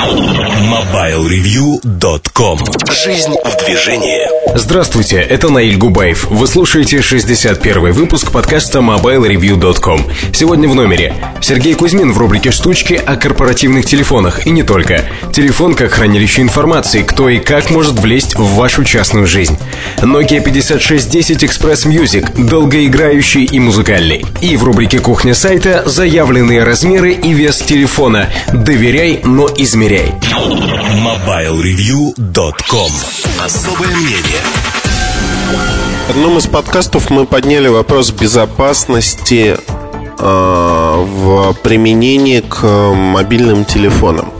MobileReview.com Жизнь в движении Здравствуйте, это Наиль Губаев. Вы слушаете 61 выпуск подкаста MobileReview.com. Сегодня в номере Сергей Кузьмин в рубрике «Штучки» о корпоративных телефонах и не только. Телефон как хранилище информации, кто и как может влезть в вашу частную жизнь. Nokia 5610 Express Music, долгоиграющий и музыкальный. И в рубрике «Кухня сайта» заявленные размеры и вес телефона. Доверяй, но измеряй. MobileReview.com Особое мнение. В одном из подкастов мы подняли вопрос безопасности э, в применении к мобильным телефонам.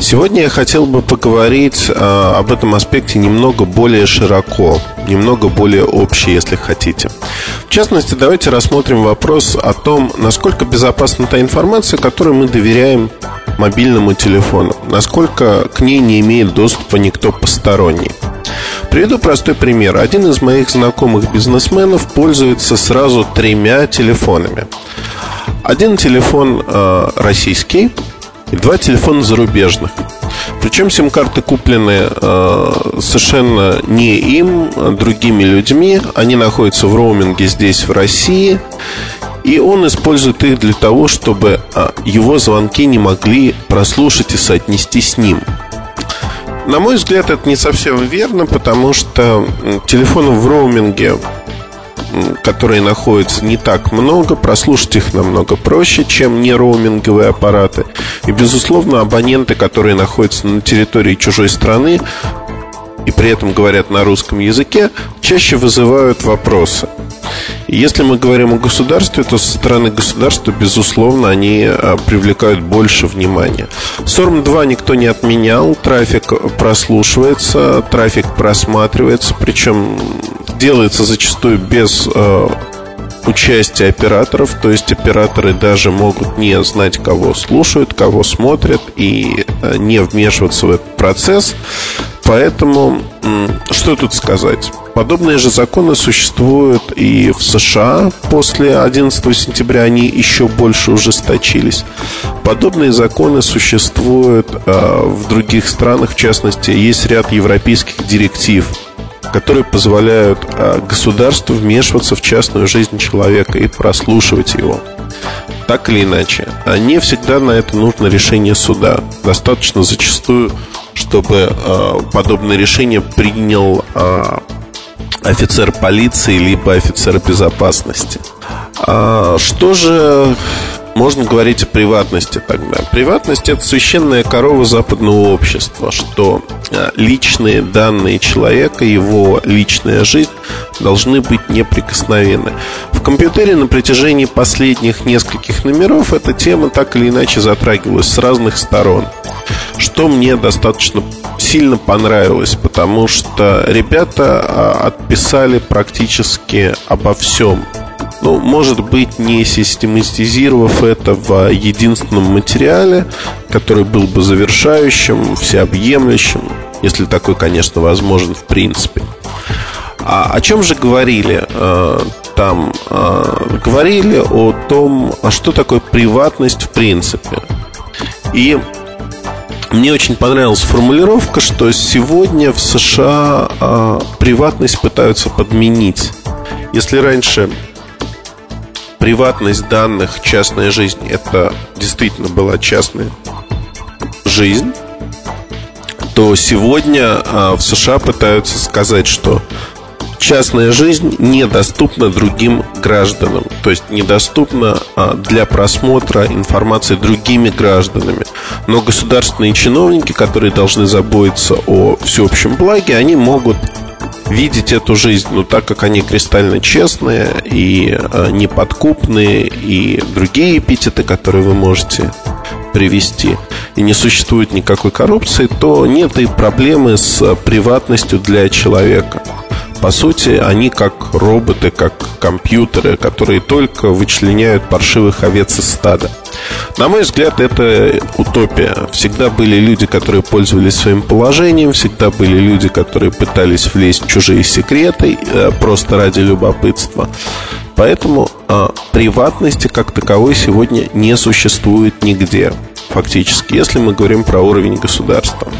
Сегодня я хотел бы поговорить э, об этом аспекте немного более широко, немного более общий, если хотите. В частности, давайте рассмотрим вопрос о том, насколько безопасна та информация, которую мы доверяем мобильному телефону, насколько к ней не имеет доступа никто посторонний. Приведу простой пример. Один из моих знакомых бизнесменов пользуется сразу тремя телефонами. Один телефон э, российский и два телефона зарубежных. Причем сим-карты куплены э, совершенно не им, а другими людьми. Они находятся в роуминге здесь, в России. И он использует их для того, чтобы э, его звонки не могли прослушать и соотнести с ним. На мой взгляд, это не совсем верно, потому что телефонов в роуминге которые находятся не так много, прослушать их намного проще, чем не роуминговые аппараты. И, безусловно, абоненты, которые находятся на территории чужой страны и при этом говорят на русском языке, чаще вызывают вопросы. И если мы говорим о государстве, то со стороны государства, безусловно, они а, привлекают больше внимания. SORM-2 никто не отменял, трафик прослушивается, трафик просматривается, причем делается зачастую без э, участия операторов, то есть операторы даже могут не знать, кого слушают, кого смотрят и э, не вмешиваться в этот процесс. Поэтому, что тут сказать? Подобные же законы существуют и в США. После 11 сентября они еще больше ужесточились. Подобные законы существуют э, в других странах. В частности, есть ряд европейских директив – которые позволяют а, государству вмешиваться в частную жизнь человека и прослушивать его. Так или иначе, а не всегда на это нужно решение суда. Достаточно зачастую, чтобы э, подобное решение принял э, офицер полиции либо офицер безопасности. А что же можно говорить о приватности тогда. Приватность – это священная корова западного общества, что а, личные данные человека, его личная жизнь должны быть неприкосновенны. В компьютере на протяжении последних нескольких номеров эта тема так или иначе затрагивалась с разных сторон, что мне достаточно сильно понравилось, потому что ребята а, отписали практически обо всем ну, может быть, не систематизировав это в единственном материале, который был бы завершающим, всеобъемлющим, если такой, конечно, возможен в принципе. А о чем же говорили э, там? Э, говорили о том, а что такое приватность в принципе. И мне очень понравилась формулировка, что сегодня в США э, приватность пытаются подменить. Если раньше приватность данных, частная жизнь Это действительно была частная жизнь То сегодня а, в США пытаются сказать, что частная жизнь недоступна другим гражданам, то есть недоступна а, для просмотра информации другими гражданами. Но государственные чиновники, которые должны заботиться о всеобщем благе, они могут видеть эту жизнь, но так как они кристально честные и э, неподкупные, и другие эпитеты, которые вы можете привести, и не существует никакой коррупции, то нет и проблемы с приватностью для человека. По сути, они как роботы, как компьютеры, которые только вычленяют паршивых овец из стада. На мой взгляд, это утопия. Всегда были люди, которые пользовались своим положением, всегда были люди, которые пытались влезть в чужие секреты э, просто ради любопытства. Поэтому э, приватности как таковой сегодня не существует нигде. фактически, если мы говорим про уровень государства.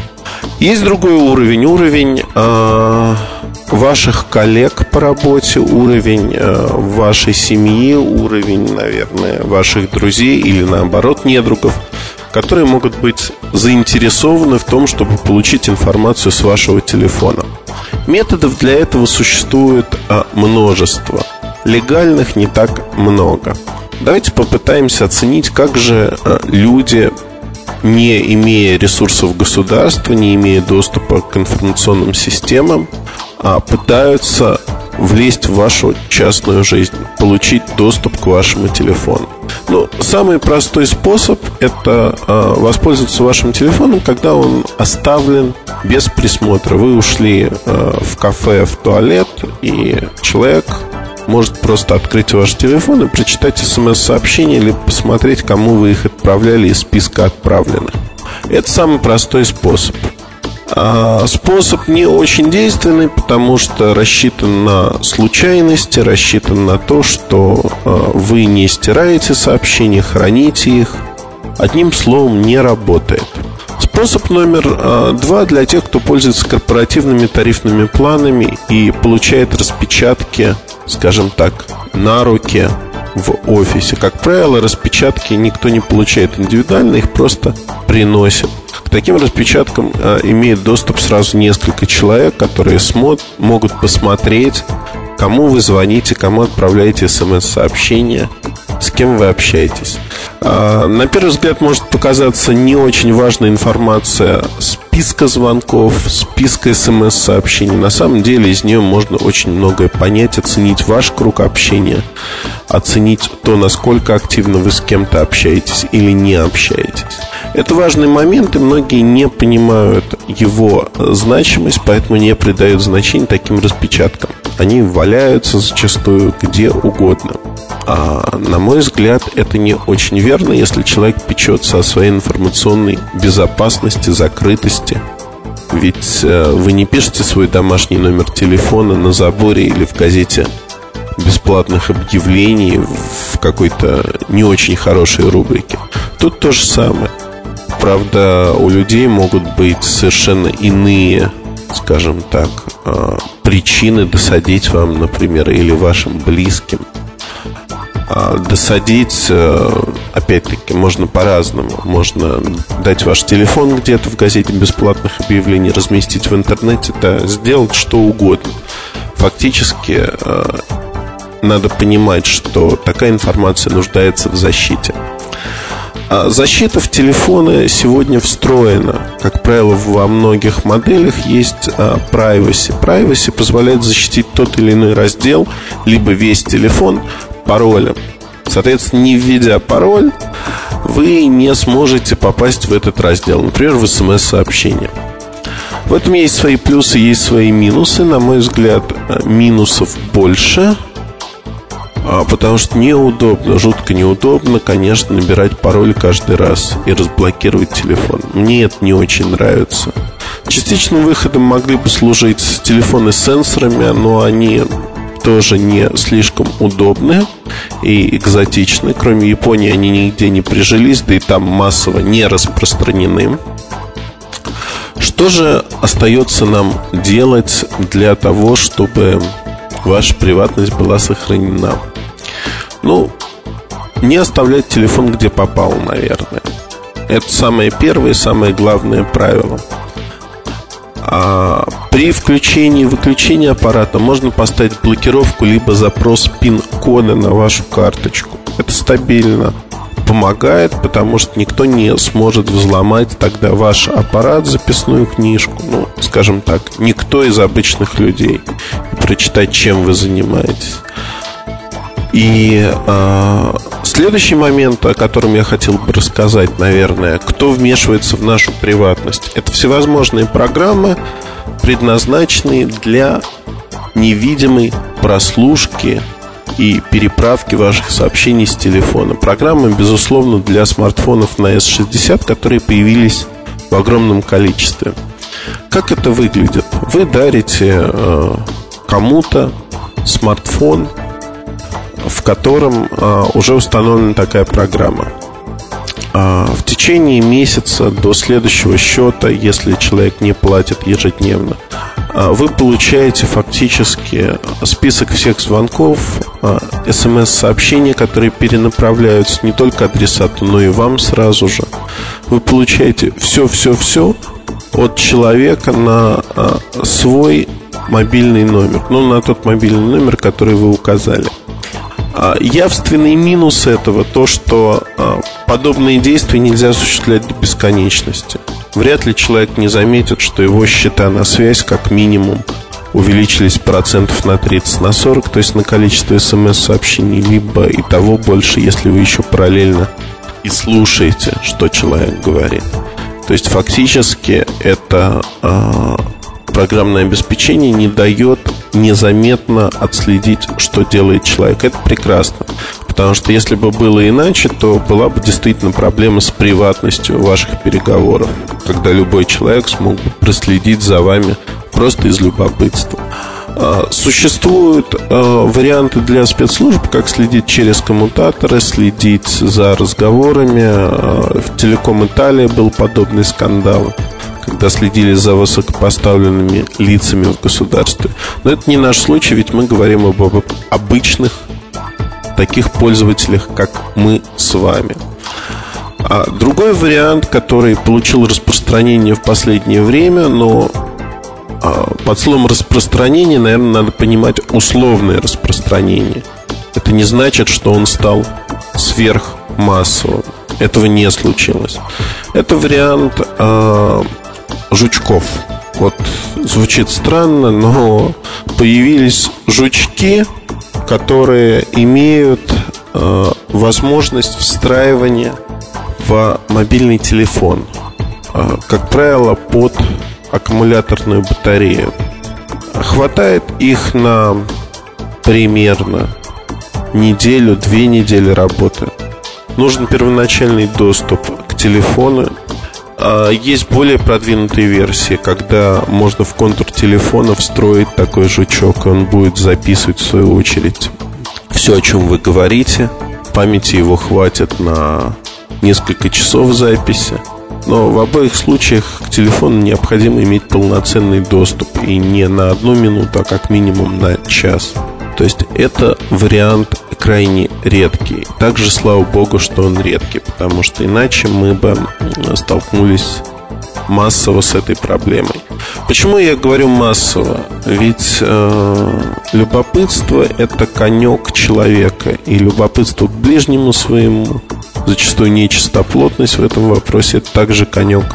Есть другой уровень, уровень э, ваших коллег по работе, уровень э, вашей семьи, уровень, наверное, ваших друзей или наоборот недругов, которые могут быть заинтересованы в том, чтобы получить информацию с вашего телефона. Методов для этого существует э, множество. Легальных не так много. Давайте попытаемся оценить, как же э, люди не имея ресурсов государства, не имея доступа к информационным системам, а пытаются влезть в вашу частную жизнь, получить доступ к вашему телефону. Ну, самый простой способ – это э, воспользоваться вашим телефоном, когда он оставлен без присмотра. Вы ушли э, в кафе, в туалет, и человек может просто открыть ваш телефон и прочитать смс-сообщение или посмотреть, кому вы их отправляли из списка отправленных. Это самый простой способ. А способ не очень действенный, потому что рассчитан на случайности, рассчитан на то, что а, вы не стираете сообщения, храните их. Одним словом, не работает. Способ номер а, два для тех, кто пользуется корпоративными тарифными планами и получает распечатки скажем так, на руки в офисе. Как правило, распечатки никто не получает индивидуально, их просто приносят. К таким распечаткам э, имеет доступ сразу несколько человек, которые смог, могут посмотреть, кому вы звоните, кому отправляете смс-сообщения, с кем вы общаетесь. А, на первый взгляд может показаться не очень важная информация списка звонков, списка смс-сообщений. На самом деле из нее можно очень многое понять, оценить ваш круг общения, оценить то, насколько активно вы с кем-то общаетесь или не общаетесь. Это важный момент, и многие не понимают его значимость, поэтому не придают значения таким распечаткам. Они валяются зачастую где угодно. А, на мой взгляд, это не очень верно, если человек печется о своей информационной безопасности, закрытости. Ведь э, вы не пишете свой домашний номер телефона на заборе или в газете бесплатных объявлений в какой-то не очень хорошей рубрике. Тут то же самое. Правда, у людей могут быть совершенно иные, скажем так, э, причины досадить вам, например, или вашим близким – а, досадить, э, опять-таки, можно по-разному. Можно дать ваш телефон где-то в газете бесплатных объявлений, разместить в интернете, да, сделать что угодно. Фактически э, надо понимать, что такая информация нуждается в защите. А защита в телефоны сегодня встроена. Как правило, во многих моделях есть а, privacy. Privacy позволяет защитить тот или иной раздел, либо весь телефон паролем. Соответственно, не введя пароль, вы не сможете попасть в этот раздел, например, в смс-сообщение. В этом есть свои плюсы, есть свои минусы. На мой взгляд, минусов больше, потому что неудобно, жутко неудобно, конечно, набирать пароль каждый раз и разблокировать телефон. Мне это не очень нравится. Частичным выходом могли бы служить телефоны с сенсорами, но они тоже не слишком удобны и экзотичны. Кроме Японии они нигде не прижились, да и там массово не распространены. Что же остается нам делать для того, чтобы ваша приватность была сохранена? Ну, не оставлять телефон где попал, наверное. Это самое первое и самое главное правило – а при включении и выключении аппарата можно поставить блокировку либо запрос пин-кода на вашу карточку. Это стабильно помогает, потому что никто не сможет взломать тогда ваш аппарат, записную книжку, ну, скажем так, никто из обычных людей, и прочитать, чем вы занимаетесь. И э, следующий момент, о котором я хотел бы рассказать, наверное, кто вмешивается в нашу приватность, это всевозможные программы, предназначенные для невидимой прослушки и переправки ваших сообщений с телефона. Программы, безусловно, для смартфонов на S60, которые появились в огромном количестве. Как это выглядит? Вы дарите э, кому-то смартфон в котором а, уже установлена такая программа. а, в течение месяца до следующего счета, если человек не платит ежедневно, а, вы получаете фактически список всех звонков, смс-сообщения, которые перенаправляются не только адресату, но и вам сразу же. Вы получаете все-все-все от человека на свой мобильный номер, ну, на тот мобильный номер, который вы указали. Явственный минус этого то, что подобные действия нельзя осуществлять до бесконечности. Вряд ли человек не заметит, что его счета на связь как минимум увеличились процентов на 30, на 40, то есть на количество смс-сообщений, либо и того больше, если вы еще параллельно и слушаете, что человек говорит. То есть фактически это э, программное обеспечение не дает незаметно отследить, что делает человек. Это прекрасно. Потому что если бы было иначе, то была бы действительно проблема с приватностью ваших переговоров, когда любой человек смог бы проследить за вами просто из любопытства. А, существуют а, варианты для спецслужб, как следить через коммутаторы, следить за разговорами. А, в Телеком Италии был подобный скандал когда следили за высокопоставленными лицами в государстве. Но это не наш случай, ведь мы говорим об обычных таких пользователях, как мы с вами. А другой вариант, который получил распространение в последнее время, но а, под словом распространение, наверное, надо понимать условное распространение. Это не значит, что он стал сверхмассовым. Этого не случилось. Это вариант э, жучков. Вот звучит странно, но появились жучки, которые имеют э, возможность встраивания в мобильный телефон, э, как правило, под аккумуляторную батарею. Хватает их на примерно неделю, две недели работы. Нужен первоначальный доступ к телефону есть более продвинутые версии, когда можно в контур телефона встроить такой жучок, и он будет записывать в свою очередь все, о чем вы говорите. Памяти его хватит на несколько часов записи. Но в обоих случаях к телефону необходимо иметь полноценный доступ и не на одну минуту, а как минимум на час. То есть это вариант крайне редкий. Также, слава богу, что он редкий, потому что иначе мы бы столкнулись массово с этой проблемой. Почему я говорю массово? Ведь э, любопытство – это конек человека, и любопытство к ближнему своему, зачастую нечистоплотность в этом вопросе – это также конек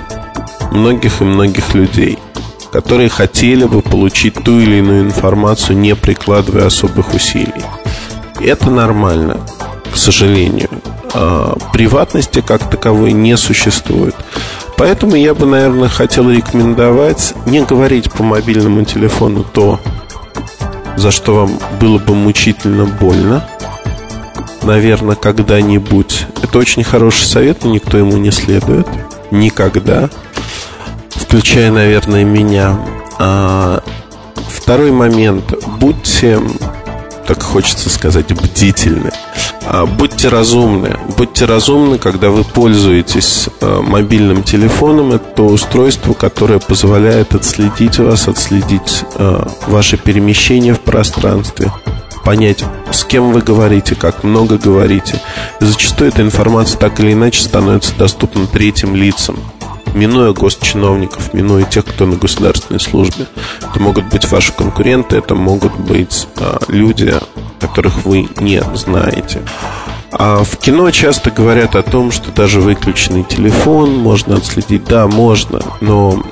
многих и многих людей – которые хотели бы получить ту или иную информацию, не прикладывая особых усилий. Это нормально, к сожалению. А приватности как таковой не существует. Поэтому я бы, наверное, хотел рекомендовать не говорить по мобильному телефону то, за что вам было бы мучительно больно. Наверное, когда-нибудь. Это очень хороший совет, но никто ему не следует. Никогда включая, наверное, меня. А, второй момент. Будьте, так хочется сказать, бдительны. А, будьте разумны. Будьте разумны, когда вы пользуетесь а, мобильным телефоном. Это то устройство, которое позволяет отследить вас, отследить а, ваши перемещения в пространстве понять, с кем вы говорите, как много говорите. Зачастую эта информация так или иначе становится доступна третьим лицам минуя госчиновников, минуя тех, кто на государственной службе. Это могут быть ваши конкуренты, это могут быть а, люди, которых вы не знаете. А в кино часто говорят о том, что даже выключенный телефон можно отследить. Да, можно, но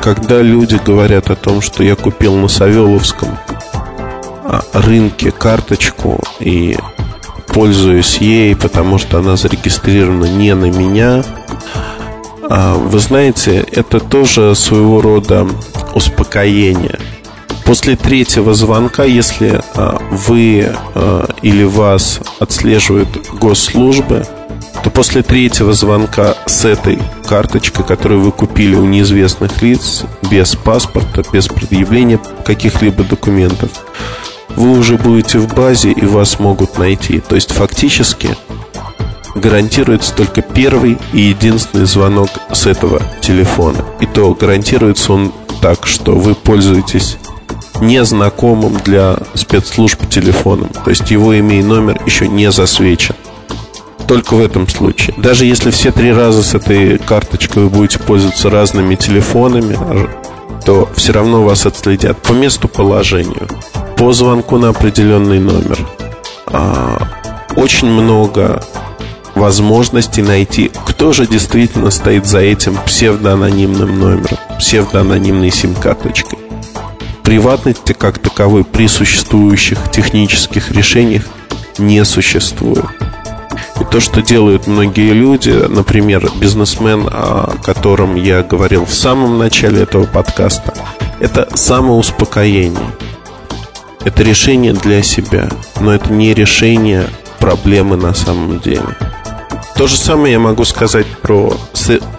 когда люди говорят о том, что я купил на Савеловском а, рынке карточку и пользуюсь ей, потому что она зарегистрирована не на меня, вы знаете, это тоже своего рода успокоение. После третьего звонка, если а, вы а, или вас отслеживают госслужбы, то после третьего звонка с этой карточкой, которую вы купили у неизвестных лиц, без паспорта, без предъявления каких-либо документов, вы уже будете в базе и вас могут найти. То есть фактически гарантируется только первый и единственный звонок с этого телефона. И то гарантируется он так, что вы пользуетесь незнакомым для спецслужб телефоном. То есть его имя и номер еще не засвечен. Только в этом случае. Даже если все три раза с этой карточкой вы будете пользоваться разными телефонами, то все равно вас отследят по месту положению, по звонку на определенный номер. А, очень много возможностей найти, кто же действительно стоит за этим псевдоанонимным номером, псевдоанонимной сим-карточкой. Приватности как таковой при существующих технических решениях не существует. И то, что делают многие люди, например, бизнесмен, о котором я говорил в самом начале этого подкаста, это самоуспокоение. Это решение для себя, но это не решение проблемы на самом деле. То же самое я могу сказать про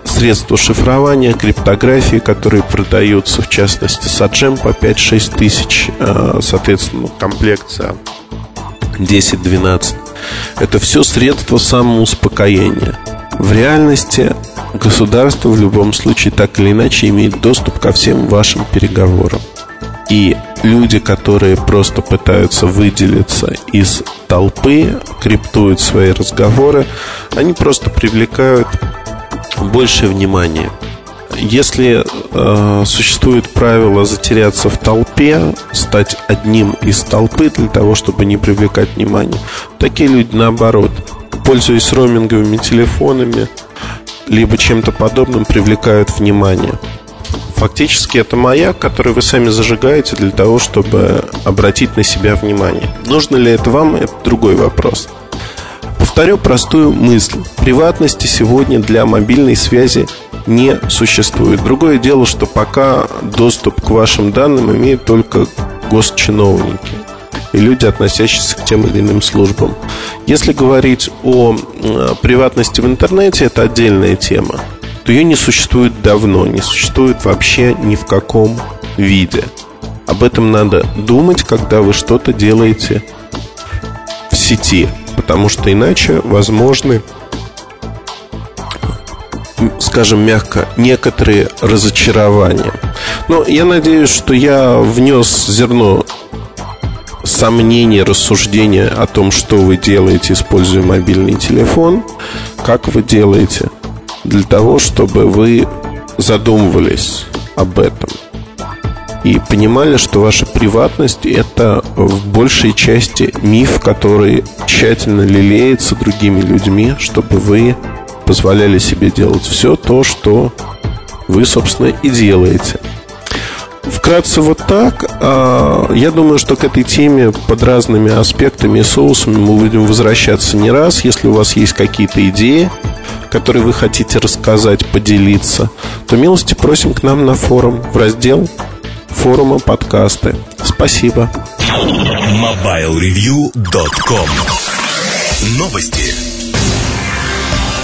средства шифрования, криптографии, которые продаются, в частности, Саджем по 5-6 тысяч, а, соответственно, комплекция 10-12. Это все средства самоуспокоения. В реальности государство в любом случае так или иначе имеет доступ ко всем вашим переговорам. И люди, которые просто пытаются выделиться из толпы, криптуют свои разговоры, они просто привлекают большее внимание. Если э, существует правило затеряться в толпе, стать одним из толпы для того, чтобы не привлекать внимание, такие люди наоборот, пользуясь роуминговыми телефонами, либо чем-то подобным, привлекают внимание. Фактически это маяк, который вы сами зажигаете для того, чтобы обратить на себя внимание. Нужно ли это вам, это другой вопрос. Повторю простую мысль. Приватности сегодня для мобильной связи не существует. Другое дело, что пока доступ к вашим данным имеют только госчиновники и люди, относящиеся к тем или иным службам. Если говорить о приватности в интернете, это отдельная тема то ее не существует давно, не существует вообще ни в каком виде. Об этом надо думать, когда вы что-то делаете в сети, потому что иначе возможны, скажем мягко, некоторые разочарования. Но я надеюсь, что я внес зерно сомнений, рассуждения о том, что вы делаете, используя мобильный телефон, как вы делаете – для того, чтобы вы задумывались об этом и понимали, что ваша приватность это в большей части миф, который тщательно лелеется другими людьми, чтобы вы позволяли себе делать все то, что вы, собственно, и делаете. Вкратце вот так. А, я думаю, что к этой теме под разными аспектами и соусами мы будем возвращаться не раз. Если у вас есть какие-то идеи, которые вы хотите рассказать, поделиться, то милости просим к нам на форум в раздел форума подкасты. Спасибо. MobileReview.com Новости.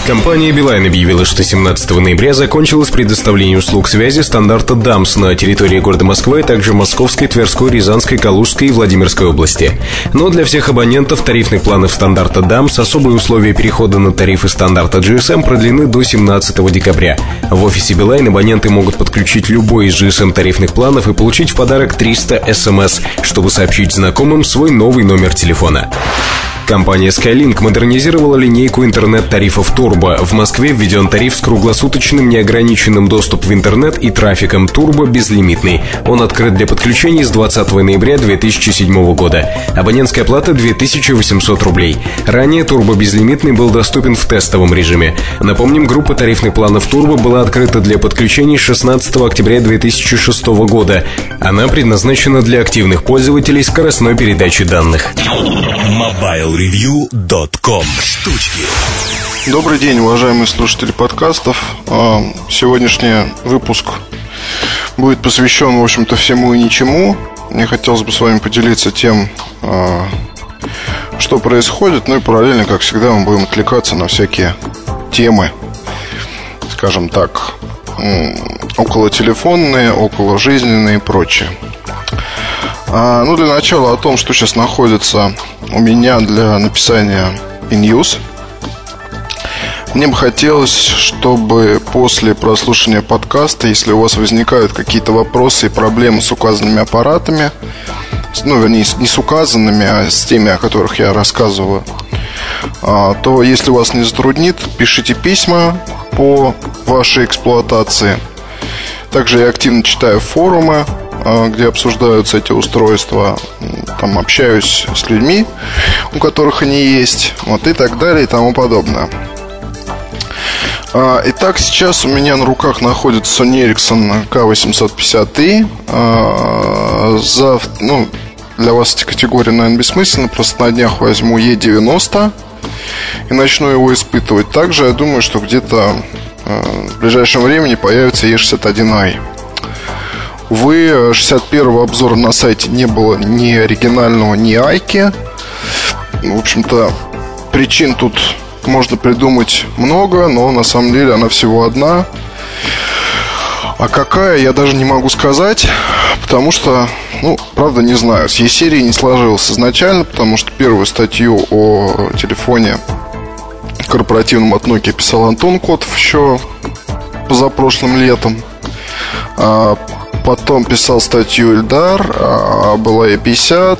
Компания Билайн объявила, что 17 ноября закончилось предоставление услуг связи стандарта DAMPS на территории города Москвы, а также Московской, Тверской, Рязанской, Калужской и Владимирской области. Но для всех абонентов тарифных планов стандарта DAMPS особые условия перехода на тарифы стандарта GSM продлены до 17 декабря. В офисе Билайн абоненты могут подключить любой из GSM тарифных планов и получить в подарок 300 СМС, чтобы сообщить знакомым свой новый номер телефона. Компания Skylink модернизировала линейку интернет-тарифов Turbo. В Москве введен тариф с круглосуточным неограниченным доступ в интернет и трафиком Turbo безлимитный. Он открыт для подключений с 20 ноября 2007 года. Абонентская плата 2800 рублей. Ранее Turbo безлимитный был доступен в тестовом режиме. Напомним, группа тарифных планов Turbo была открыта для подключений 16 октября 2006 года. Она предназначена для активных пользователей скоростной передачи данных. Mobile MobileReview.com Штучки. Добрый день, уважаемые слушатели подкастов. А, Сегодняшний выпуск будет посвящен, в общем-то, всему и ничему. Мне хотелось бы с вами поделиться тем, а, что происходит. Ну и параллельно, как всегда, мы будем отвлекаться на всякие темы Скажем так, около телефонные, около жизненные и прочее а, ну, для начала о том, что сейчас находится у меня для написания in use. Мне бы хотелось, чтобы после прослушивания подкаста, если у вас возникают какие-то вопросы и проблемы с указанными аппаратами, ну, вернее, не с указанными, а с теми, о которых я рассказываю, а, то если вас не затруднит, пишите письма по вашей эксплуатации. Также я активно читаю форумы, а, где обсуждаются эти устройства. Там общаюсь с людьми, у которых они есть, вот и так далее и тому подобное. А, итак, сейчас у меня на руках находится Sony Ericsson K850i. За, ну, для вас эти категории, наверное, бессмысленно. Просто на днях возьму E90 и начну его испытывать. Также я думаю, что где-то в ближайшем времени появится E61i. Увы, 61 обзора на сайте не было ни оригинального, ни айки. В общем-то, причин тут можно придумать много, но на самом деле она всего одна. А какая, я даже не могу сказать, потому что ну, правда, не знаю. С E-серии не сложилось изначально, потому что первую статью о телефоне корпоративном от Nokia писал Антон Котов еще позапрошлым летом. А потом писал статью Эльдар, а была E50,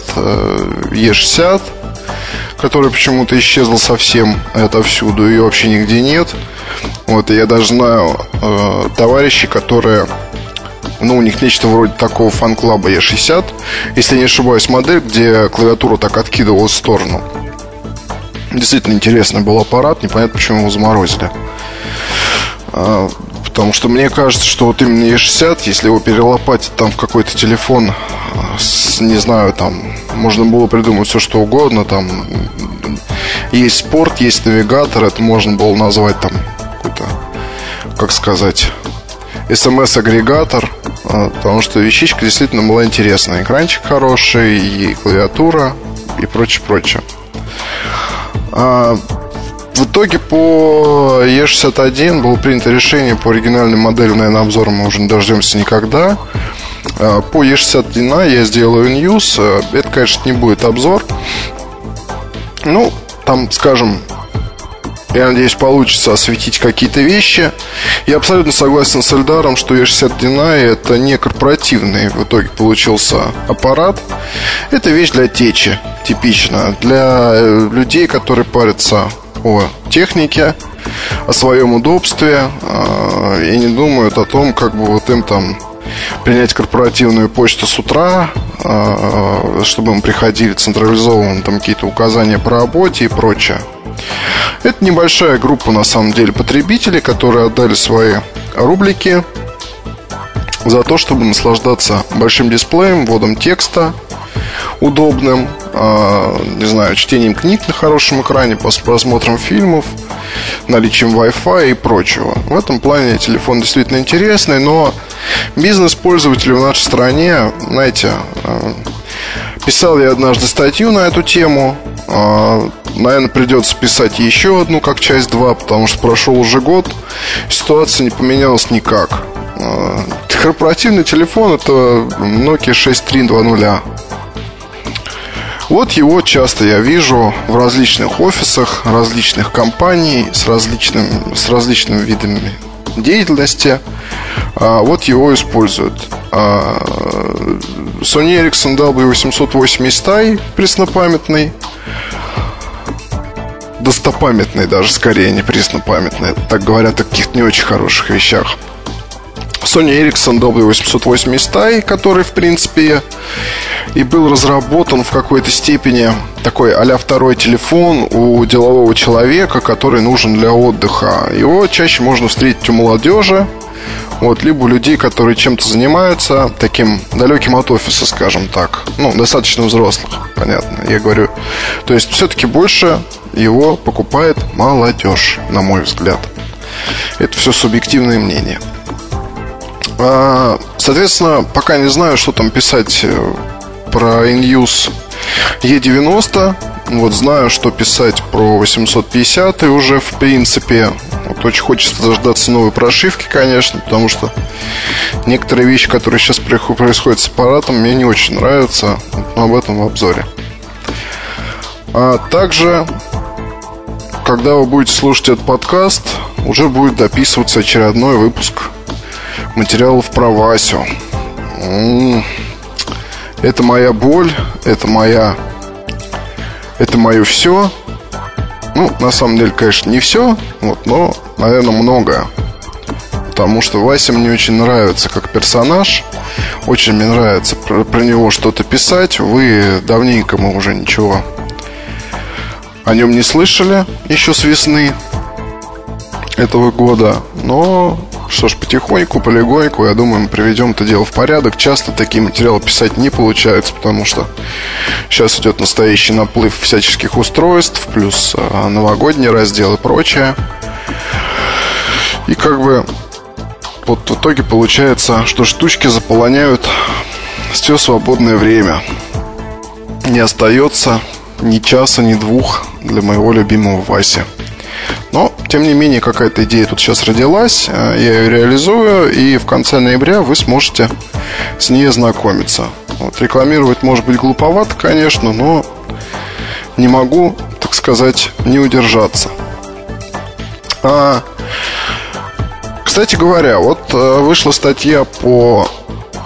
E60, которая почему-то исчезла совсем отовсюду, ее вообще нигде нет. Вот, я даже знаю э, товарищей, которые ну, у них нечто вроде такого фан-клаба E60. Если не ошибаюсь, модель, где клавиатура так откидывалась в сторону. Действительно интересный был аппарат, непонятно, почему его заморозили. А, потому что мне кажется, что вот именно E60, если его перелопатить там в какой-то телефон, с, не знаю, там можно было придумать все что угодно, там есть спорт, есть навигатор, это можно было назвать там какой-то, как сказать, смс-агрегатор, а, потому что вещичка действительно была интересная. Экранчик хороший, и клавиатура, и прочее, прочее. А, в итоге по E61 было принято решение по оригинальной модели, наверное, обзора мы уже не дождемся никогда. А, по E61 я сделаю news. Это, конечно, не будет обзор. Ну, там, скажем, я надеюсь, получится осветить какие-то вещи. Я абсолютно согласен с Эльдаром, что E60 Deny это не корпоративный в итоге получился аппарат. Это вещь для течи, типично. Для э, людей, которые парятся о технике, о своем удобстве а, и не думают о том, как бы вот им там принять корпоративную почту с утра, а, чтобы им приходили централизованно там какие-то указания по работе и прочее. Это небольшая группа, на самом деле, потребителей, которые отдали свои рублики за то, чтобы наслаждаться большим дисплеем, вводом текста удобным, э, не знаю, чтением книг на хорошем экране, просмотром фильмов, наличием Wi-Fi и прочего. В этом плане телефон действительно интересный, но бизнес пользователей в нашей стране, знаете, э, писал я однажды статью на эту тему, э, Наверное, придется писать еще одну, как часть 2, потому что прошел уже год, ситуация не поменялась никак. А, корпоративный телефон это Nokia 6320. Вот его часто я вижу в различных офисах, различных компаний с, различным, с различными видами деятельности. А, вот его используют. А, Sony Ericsson W880i преснопамятный достопамятный даже, скорее, не преснопамятный. Так говорят о каких-то не очень хороших вещах. Sony Ericsson W880i, который, в принципе, и был разработан в какой-то степени такой а второй телефон у делового человека, который нужен для отдыха. Его чаще можно встретить у молодежи, вот, либо людей, которые чем-то занимаются, таким далеким от офиса, скажем так. Ну, достаточно взрослых, понятно. Я говорю, то есть все-таки больше его покупает молодежь, на мой взгляд. Это все субъективное мнение. А, соответственно, пока не знаю, что там писать э, про InUse E90. Вот знаю, что писать про 850 и уже в принципе. Вот очень хочется дождаться новой прошивки, конечно, потому что некоторые вещи, которые сейчас происходят с аппаратом, мне не очень нравятся. Но об этом в обзоре. А также когда вы будете слушать этот подкаст, уже будет дописываться очередной выпуск материалов про Васю. Это моя боль, это моя... Это мое все. Ну, на самом деле, конечно, не все, вот, но, наверное, многое. Потому что Вася мне очень нравится как персонаж. Очень мне нравится про, про него что-то писать. Вы давненько мы уже ничего о нем не слышали еще с весны этого года. Но что ж, потихоньку, полегоньку, я думаю, мы приведем это дело в порядок. Часто такие материалы писать не получается, потому что сейчас идет настоящий наплыв всяческих устройств, плюс а, новогодний раздел и прочее. И как бы вот в итоге получается, что штучки заполоняют все свободное время. Не остается ни часа, ни двух для моего любимого Васи. Но, тем не менее, какая-то идея тут сейчас родилась, э, я ее реализую, и в конце ноября вы сможете с ней ознакомиться. Вот, рекламировать может быть глуповато, конечно, но не могу, так сказать, не удержаться. А, кстати говоря, вот э, вышла статья по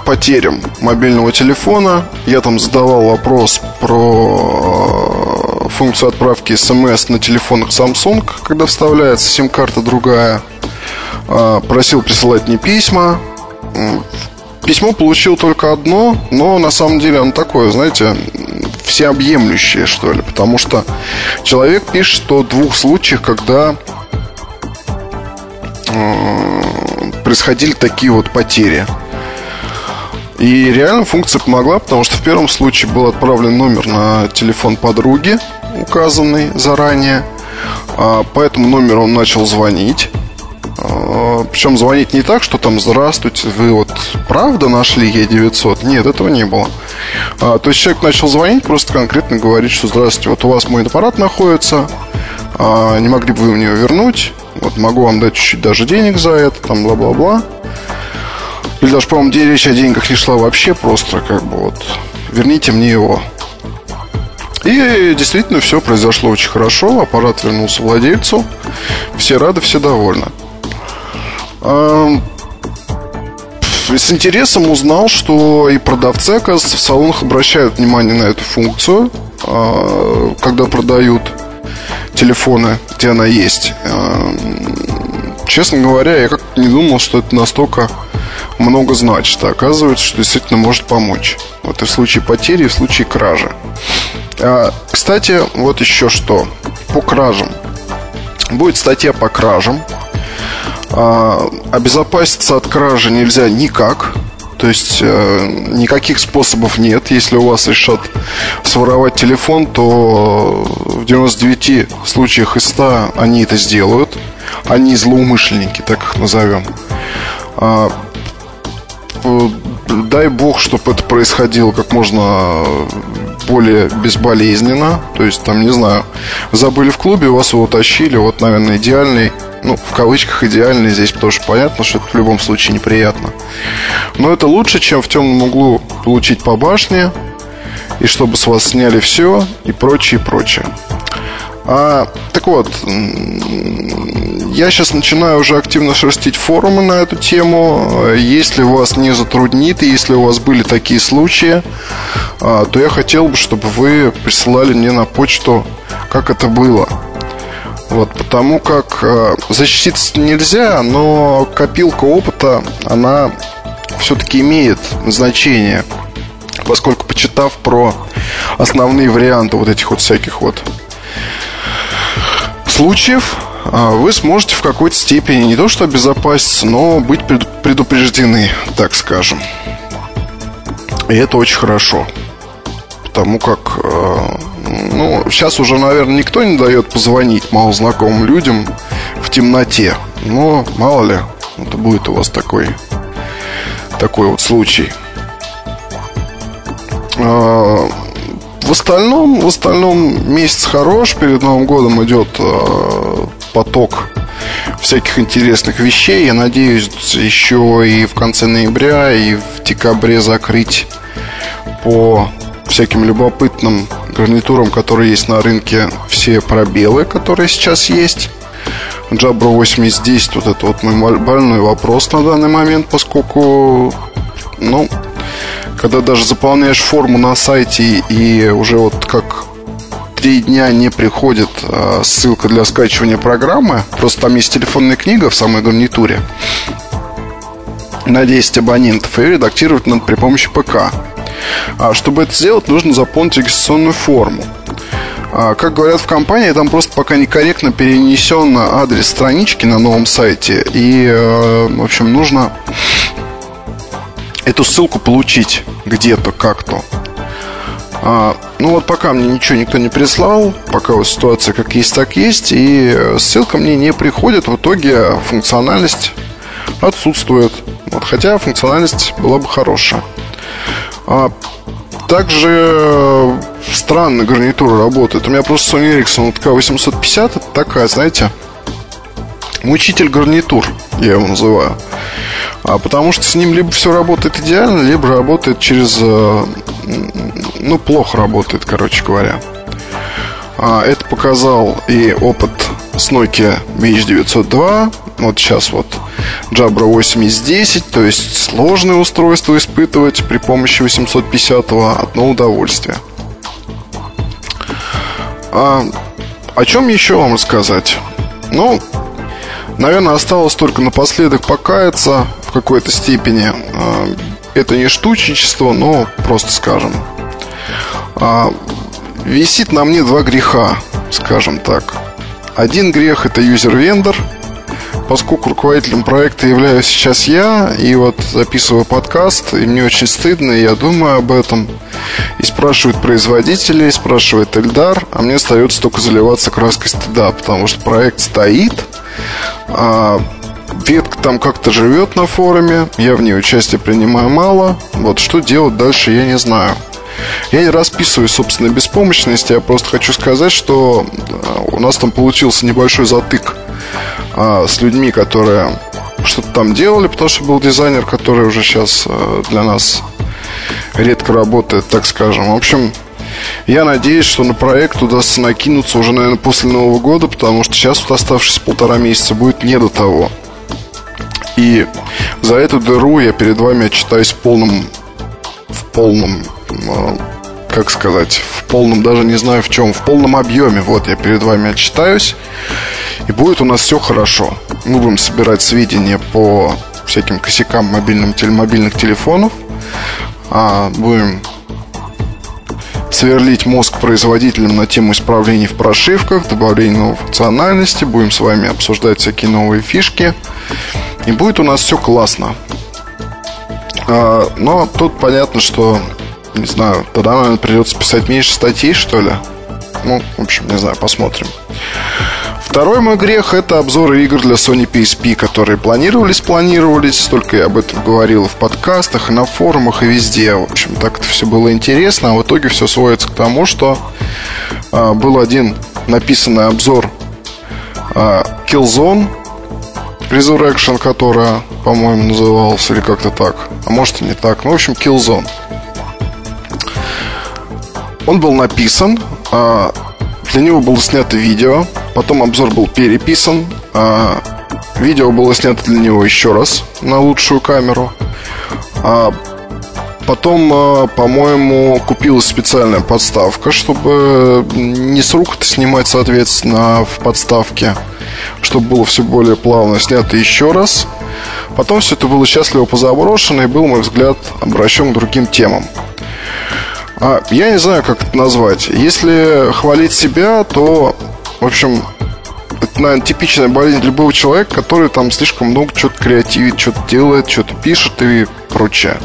потерям мобильного телефона. Я там задавал вопрос про функцию отправки смс на телефонах Samsung, когда вставляется сим-карта другая. А, просил присылать мне письма. Письмо получил только одно, но на самом деле оно такое, знаете, всеобъемлющее, что ли. Потому что человек пишет, в двух случаях, когда э, происходили такие вот потери – и реально функция помогла, потому что в первом случае был отправлен номер на телефон подруги, указанный заранее. А по этому номеру он начал звонить. А, Причем звонить не так, что там «Здравствуйте, вы вот правда нашли Е900?» Нет, этого не было. А, то есть человек начал звонить, просто конкретно говорить, что «Здравствуйте, вот у вас мой аппарат находится, не могли бы вы мне его вернуть? Вот могу вам дать чуть-чуть даже денег за это, там бла-бла-бла». Или даже, по-моему, речь о деньгах не шла вообще просто, как бы вот, верните мне его. И действительно все произошло очень хорошо, аппарат вернулся владельцу, все рады, все довольны. С интересом узнал, что и продавцы, оказывается, в салонах обращают внимание на эту функцию, а, когда продают телефоны, где она есть. Честно говоря, я как-то не думал, что это настолько много значит, а оказывается, что действительно может помочь. Вот и в случае потери, и в случае кражи. А, кстати, вот еще что. По кражам. Будет статья по кражам. А, обезопаситься от кражи нельзя никак. То есть э, никаких способов нет. Если у вас решат своровать телефон, то в 99 случаях из 100 они это сделают. Они злоумышленники, так их назовем. А, дай бог, чтобы это происходило как можно более безболезненно. То есть, там, не знаю, забыли в клубе, вас его тащили, вот, наверное, идеальный, ну, в кавычках идеальный здесь, потому что понятно, что это в любом случае неприятно. Но это лучше, чем в темном углу получить по башне, и чтобы с вас сняли все, и прочее, и прочее. А, так вот, я сейчас начинаю уже активно шерстить форумы на эту тему. Если вас не затруднит, и если у вас были такие случаи, а, то я хотел бы, чтобы вы присылали мне на почту, как это было. Вот, потому как а, защититься нельзя, но копилка опыта, она все-таки имеет значение, поскольку почитав про основные варианты вот этих вот всяких вот случаев а, вы сможете в какой-то степени не то что обезопаситься, но быть предупреждены, так скажем. И это очень хорошо. Потому как, а, ну, сейчас уже, наверное, никто не дает позвонить малознакомым людям в темноте. Но, мало ли, это будет у вас такой, такой вот случай. В остальном, в остальном месяц хорош. Перед Новым годом идет э, поток всяких интересных вещей. Я надеюсь еще и в конце ноября, и в декабре закрыть по всяким любопытным гарнитурам, которые есть на рынке, все пробелы, которые сейчас есть. Jabra 8010, вот это вот мой больной вопрос на данный момент, поскольку, ну, когда даже заполняешь форму на сайте и уже вот как три дня не приходит э, ссылка для скачивания программы, просто там есть телефонная книга в самой гарнитуре на 10 абонентов, и редактировать надо при помощи ПК. А чтобы это сделать, нужно заполнить регистрационную форму. А, как говорят в компании, там просто пока некорректно перенесен адрес странички на новом сайте. И, э, в общем, нужно эту ссылку получить где-то, как-то. А, ну вот пока мне ничего никто не прислал, пока вот ситуация как есть, так есть, и ссылка мне не приходит, в итоге функциональность отсутствует. Вот, хотя функциональность была бы хорошая. А, также э, странно гарнитура работает. У меня просто Sony Ericsson ТК-850 Это такая, знаете, мучитель гарнитур, я его называю. А потому что с ним либо все работает идеально, либо работает через... Э, ну, плохо работает, короче говоря. А, это показал и опыт с Nokia MH902. Вот сейчас вот Jabra 8010, то есть сложное устройство испытывать при помощи 850-го одно удовольствие. А, о чем еще вам рассказать? Ну, наверное, осталось только напоследок покаяться в какой-то степени. А, это не штучничество, но просто скажем. А, висит на мне два греха, скажем так. Один грех это юзер-вендор – поскольку руководителем проекта являюсь сейчас я, и вот записываю подкаст, и мне очень стыдно, и я думаю об этом. И спрашивают производителей, спрашивает Эльдар, а мне остается только заливаться краской стыда, потому что проект стоит, а ветка там как-то живет на форуме, я в ней участие принимаю мало. Вот что делать дальше, я не знаю. Я не расписываю собственной беспомощности, я просто хочу сказать, что а, у нас там получился небольшой затык а, с людьми, которые что-то там делали, потому что был дизайнер, который уже сейчас а, для нас редко работает, так скажем. В общем, я надеюсь, что на проект удастся накинуться уже, наверное, после Нового года, потому что сейчас вот оставшиеся полтора месяца будет не до того. И за эту дыру я перед вами отчитаюсь в полном, в полном а, как сказать, в полном, даже не знаю в чем, в полном объеме. Вот я перед вами отчитаюсь. И будет у нас все хорошо. Мы будем собирать сведения по всяким косякам мобильным, мобильных телефонов. А, будем сверлить мозг производителям на тему исправлений в прошивках, добавления новой функциональности. Будем с вами обсуждать всякие новые фишки. И будет у нас все классно. А, но тут понятно, что не знаю, тогда, наверное, придется писать меньше статей, что ли. Ну, в общем, не знаю, посмотрим. Второй мой грех – это обзоры игр для Sony PSP, которые планировались, планировались. Только я об этом говорил в подкастах, и на форумах, и везде. В общем, так это все было интересно. А в итоге все сводится к тому, что а, был один написанный обзор а, Killzone Resurrection, которая, по-моему, назывался, или как-то так. А может и не так. Ну, в общем, Killzone. Он был написан, а, для него было снято видео, потом обзор был переписан, а, видео было снято для него еще раз на лучшую камеру. А, потом, по-моему, купилась специальная подставка, чтобы не с рук это снимать, соответственно, в подставке, чтобы было все более плавно снято еще раз. Потом все это было счастливо позаброшено и был, мой взгляд, обращен к другим темам. А, я не знаю, как это назвать. Если хвалить себя, то, в общем, это, наверное, типичная болезнь любого человека, который там слишком много чего-то креативит, что-то делает, что-то пишет и прочее.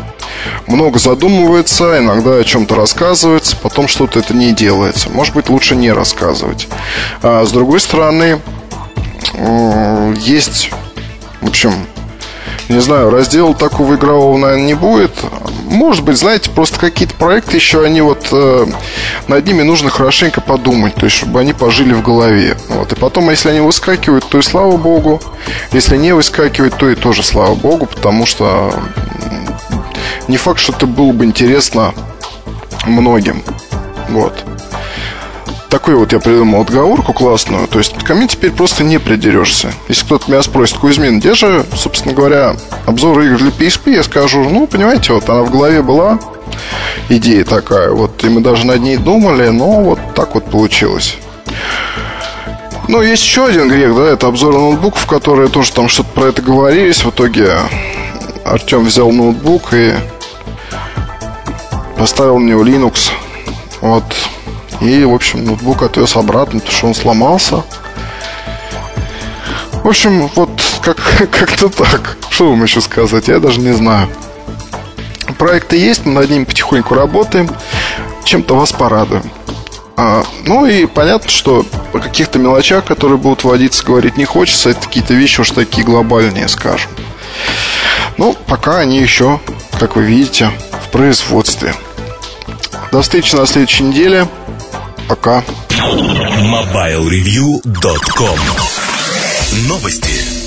Много задумывается, иногда о чем-то рассказывается, потом что-то это не делается. Может быть, лучше не рассказывать. А с другой стороны, есть, в общем, не знаю, раздела такого игрового, наверное, не будет. Может быть, знаете, просто какие-то проекты еще, они вот э, над ними нужно хорошенько подумать, то есть, чтобы они пожили в голове. Вот. И потом, если они выскакивают, то и слава богу. Если не выскакивают, то и тоже слава богу, потому что не факт, что это было бы интересно многим. Вот. Такую вот я придумал отговорку классную. То есть ко мне теперь просто не придерешься. Если кто-то меня спросит, Кузьмин, где же, собственно говоря, обзор игр для PSP, я скажу, ну, понимаете, вот она в голове была, идея такая, вот, и мы даже над ней думали, но вот так вот получилось. Ну, есть еще один грех, да, это обзор ноутбуков, которые тоже там что-то про это говорились. В итоге Артем взял ноутбук и поставил него Linux. Вот. И, в общем, ноутбук отвез обратно, потому что он сломался. В общем, вот как, как-то так. Что вам еще сказать, я даже не знаю. Проекты есть, мы над ним потихоньку работаем. Чем-то вас порадуем. А, ну и понятно, что о каких-то мелочах, которые будут вводиться, говорить не хочется. Это какие-то вещи уж такие глобальные, скажем. Ну, пока они еще, как вы видите, в производстве. До встречи на следующей неделе. Пока. MobileReview.com Новости.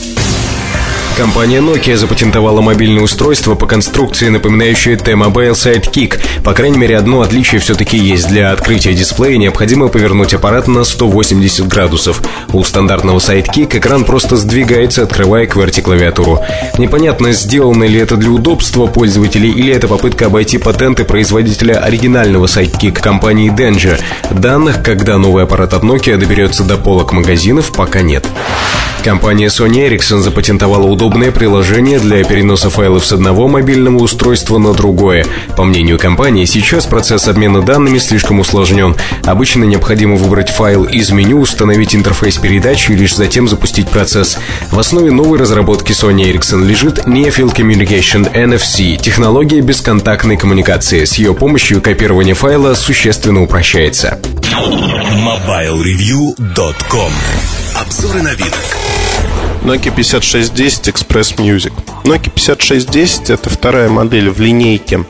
Компания Nokia запатентовала мобильное устройство по конструкции, напоминающее T-Mobile Sidekick. По крайней мере, одно отличие все-таки есть. Для открытия дисплея необходимо повернуть аппарат на 180 градусов. У стандартного Sidekick экран просто сдвигается, открывая QWERTY-клавиатуру. Непонятно, сделано ли это для удобства пользователей или это попытка обойти патенты производителя оригинального Sidekick компании Danger. Данных, когда новый аппарат от Nokia доберется до полок магазинов, пока нет. Компания Sony Ericsson запатентовала удобное приложение для переноса файлов с одного мобильного устройства на другое. По мнению компании, сейчас процесс обмена данными слишком усложнен. Обычно необходимо выбрать файл из меню, установить интерфейс передачи и лишь затем запустить процесс. В основе новой разработки Sony Ericsson лежит Near Field Communication NFC, технология бесконтактной коммуникации. С ее помощью копирование файла существенно упрощается. MobileReview.com Обзоры новинок. Nokia 5610 Express Music. Nokia 5610 это вторая модель в линейке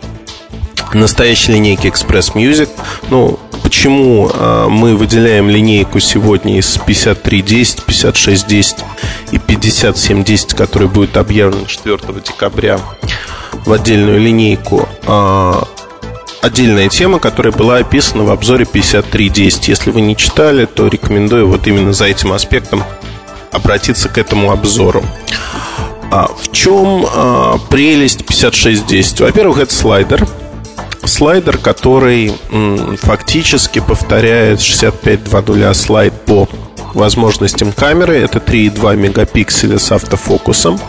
настоящей линейки Express Music. Ну, почему э, мы выделяем линейку сегодня из 5310, 5610 и 5710, которая будет объявлена 4 декабря в отдельную линейку? Э, отдельная тема, которая была описана в обзоре 5310. Если вы не читали, то рекомендую вот именно за этим аспектом обратиться к этому обзору. А в чем а, прелесть 5610? Во-первых, это слайдер. Слайдер, который м, фактически повторяет 65.2.0 слайд по возможностям камеры. Это 3,2 мегапикселя с автофокусом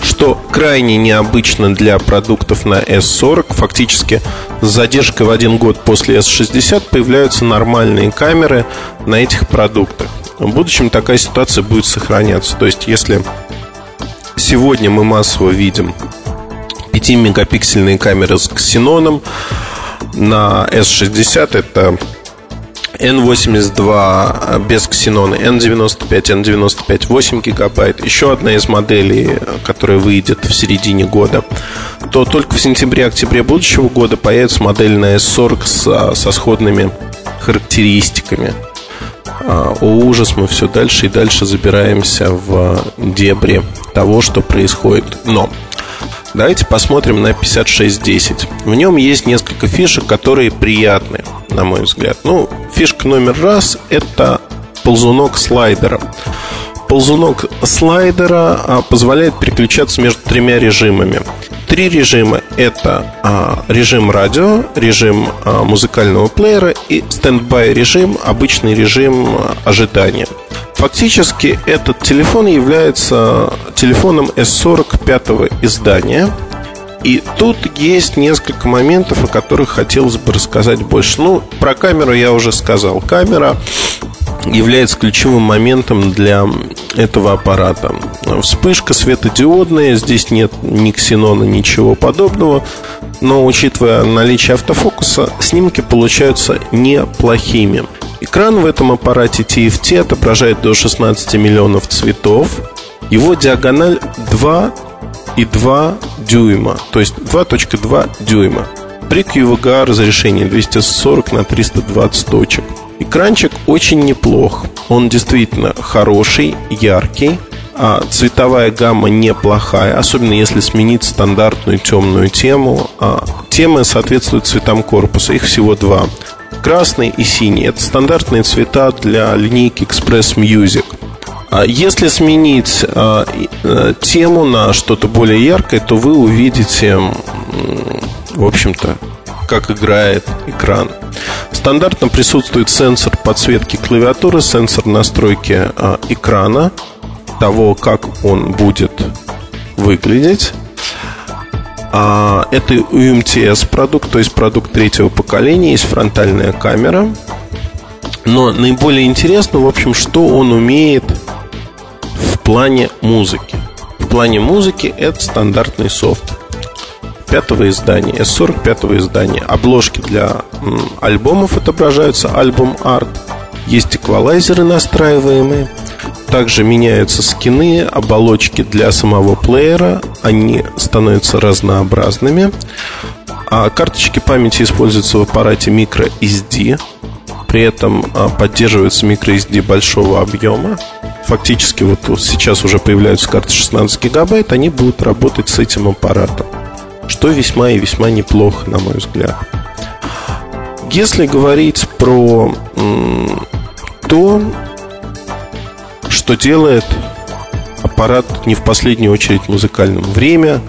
что крайне необычно для продуктов на S40. Фактически с задержкой в один год после S60 появляются нормальные камеры на этих продуктах. В будущем такая ситуация будет сохраняться. То есть, если сегодня мы массово видим 5-мегапиксельные камеры с ксеноном, на S60 это N82 без ксенона, N95, N95 8 гигабайт, еще одна из моделей, которая выйдет в середине года, то только в сентябре-октябре будущего года появится модель на S40 со, со сходными характеристиками. А, о ужас, мы все дальше и дальше забираемся в дебри того, что происходит. Но давайте посмотрим на 5610. В нем есть несколько фишек, которые приятны, на мой взгляд. Ну, фишка номер раз – это ползунок слайдера. Ползунок слайдера а, позволяет переключаться между тремя режимами. Три режима – это а, режим радио, режим а, музыкального плеера и стендбай режим, обычный режим а, ожидания. Фактически этот телефон является телефоном S40 пятого издания. И тут есть несколько моментов, о которых хотелось бы рассказать больше. Ну, про камеру я уже сказал. Камера является ключевым моментом для этого аппарата. Вспышка светодиодная, здесь нет ни ксенона, ничего подобного. Но учитывая наличие автофокуса, снимки получаются неплохими. Экран в этом аппарате TFT отображает до 16 миллионов цветов. Его диагональ 2,2 дюйма, то есть 2.2 дюйма. При QVGA разрешении 240 на 320 точек. Экранчик очень неплох. Он действительно хороший, яркий. А цветовая гамма неплохая, особенно если сменить стандартную темную тему. А темы соответствуют цветам корпуса, их всего два. красный и синий. Это стандартные цвета для линейки Express Music. А если сменить а, а, тему на что-то более яркое, то вы увидите, в общем-то, как играет экран. Стандартно присутствует сенсор подсветки клавиатуры, сенсор настройки а, экрана, того, как он будет выглядеть. А, это UMTS продукт, то есть продукт третьего поколения, есть фронтальная камера. Но наиболее интересно, в общем, что он умеет плане музыки. В плане музыки это стандартный софт пятого издания, S40 пятого издания. Обложки для альбомов отображаются, альбом арт. Есть эквалайзеры настраиваемые. Также меняются скины, оболочки для самого плеера. Они становятся разнообразными. А карточки памяти используются в аппарате microSD. При этом а, поддерживается microSD большого объема. Фактически вот сейчас уже появляются карты 16 гигабайт, они будут работать с этим аппаратом что весьма и весьма неплохо, на мой взгляд. Если говорить про то, что делает аппарат не в последнюю очередь музыкальным. Время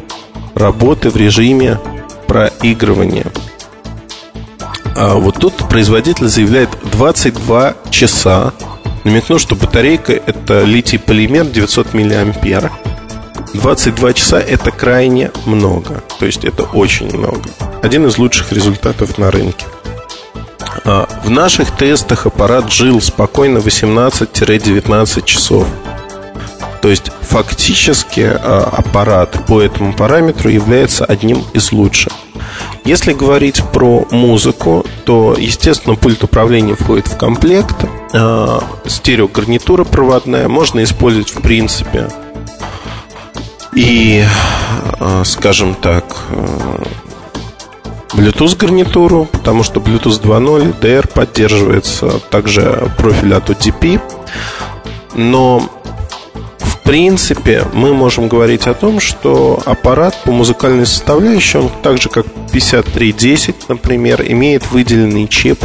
работы в режиме проигрывания. А вот тут производитель заявляет 22 часа. Намекну, что батарейка это литий-полимер 900 миллиампер. 22 часа это крайне много. То есть это очень много. Один из лучших результатов на рынке. А, в наших тестах аппарат жил спокойно 18-19 часов. То есть фактически а, аппарат по этому параметру является одним из лучших. Если говорить про музыку, то, естественно, пульт управления входит в комплект. А, стереогарнитура проводная можно использовать в принципе и, э, скажем так, э, Bluetooth гарнитуру, потому что Bluetooth 2.0, DR поддерживается, также профиль от OTP. Но принципе мы можем говорить о том, что аппарат по музыкальной составляющей, он так же как 5310, например, имеет выделенный чип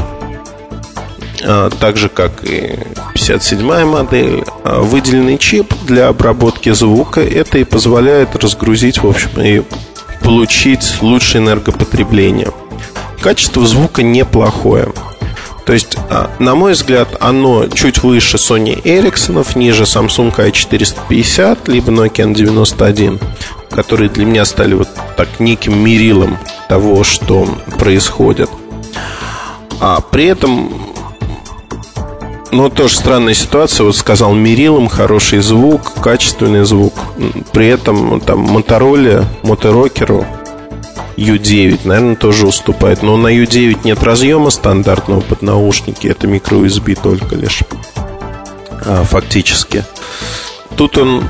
а, так же как и 57 модель, а, выделенный чип для обработки звука. Это и позволяет разгрузить, в общем, и получить лучшее энергопотребление. Качество звука неплохое. То есть, а, на мой взгляд, оно чуть выше Sony Ericsson, ниже Samsung i450, либо Nokia N91, которые для меня стали вот так неким мерилом того, что происходит. А при этом ну, тоже странная ситуация. Вот сказал Мерилом, хороший звук, качественный звук. При этом там Motorola, Моторокеру U9, наверное, тоже уступает. Но на U9 нет разъема стандартного под наушники. Это микро-USB только лишь. А, фактически. Тут он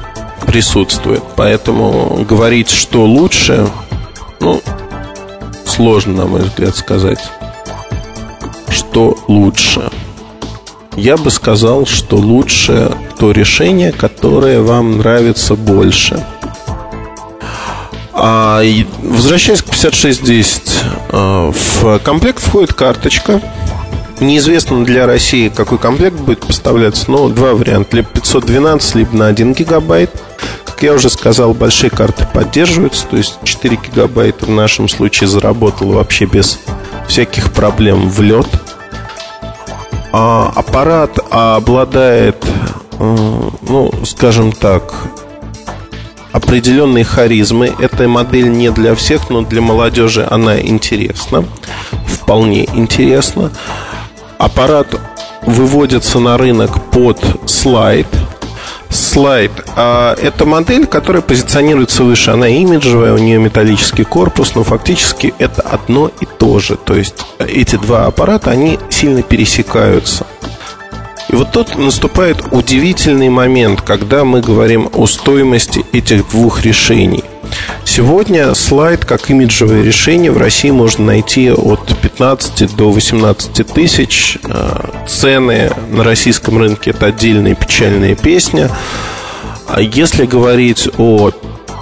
присутствует. Поэтому говорить, что лучше, ну, сложно, на мой взгляд, сказать. Что лучше я бы сказал, что лучше то решение, которое вам нравится больше. А, возвращаясь к 5610, а, в комплект входит карточка. Неизвестно для России, какой комплект будет поставляться, но два варианта. Либо 512, либо на 1 гигабайт. Как я уже сказал, большие карты поддерживаются, то есть 4 гигабайта в нашем случае заработал вообще без всяких проблем в лед – а, аппарат обладает, э, ну, скажем так, определенной харизмой. Эта модель не для всех, но для молодежи она интересна. Вполне интересна. Аппарат выводится на рынок под слайд – слайд. А это модель, которая позиционируется выше. Она имиджевая, у нее металлический корпус, но фактически это одно и то же. То есть эти два аппарата, они сильно пересекаются. И вот тут наступает удивительный момент, когда мы говорим о стоимости этих двух решений. Сегодня слайд как имиджевое решение в России можно найти от 15 до 18 тысяч. Э, цены на российском рынке это отдельная печальная песня. А если говорить о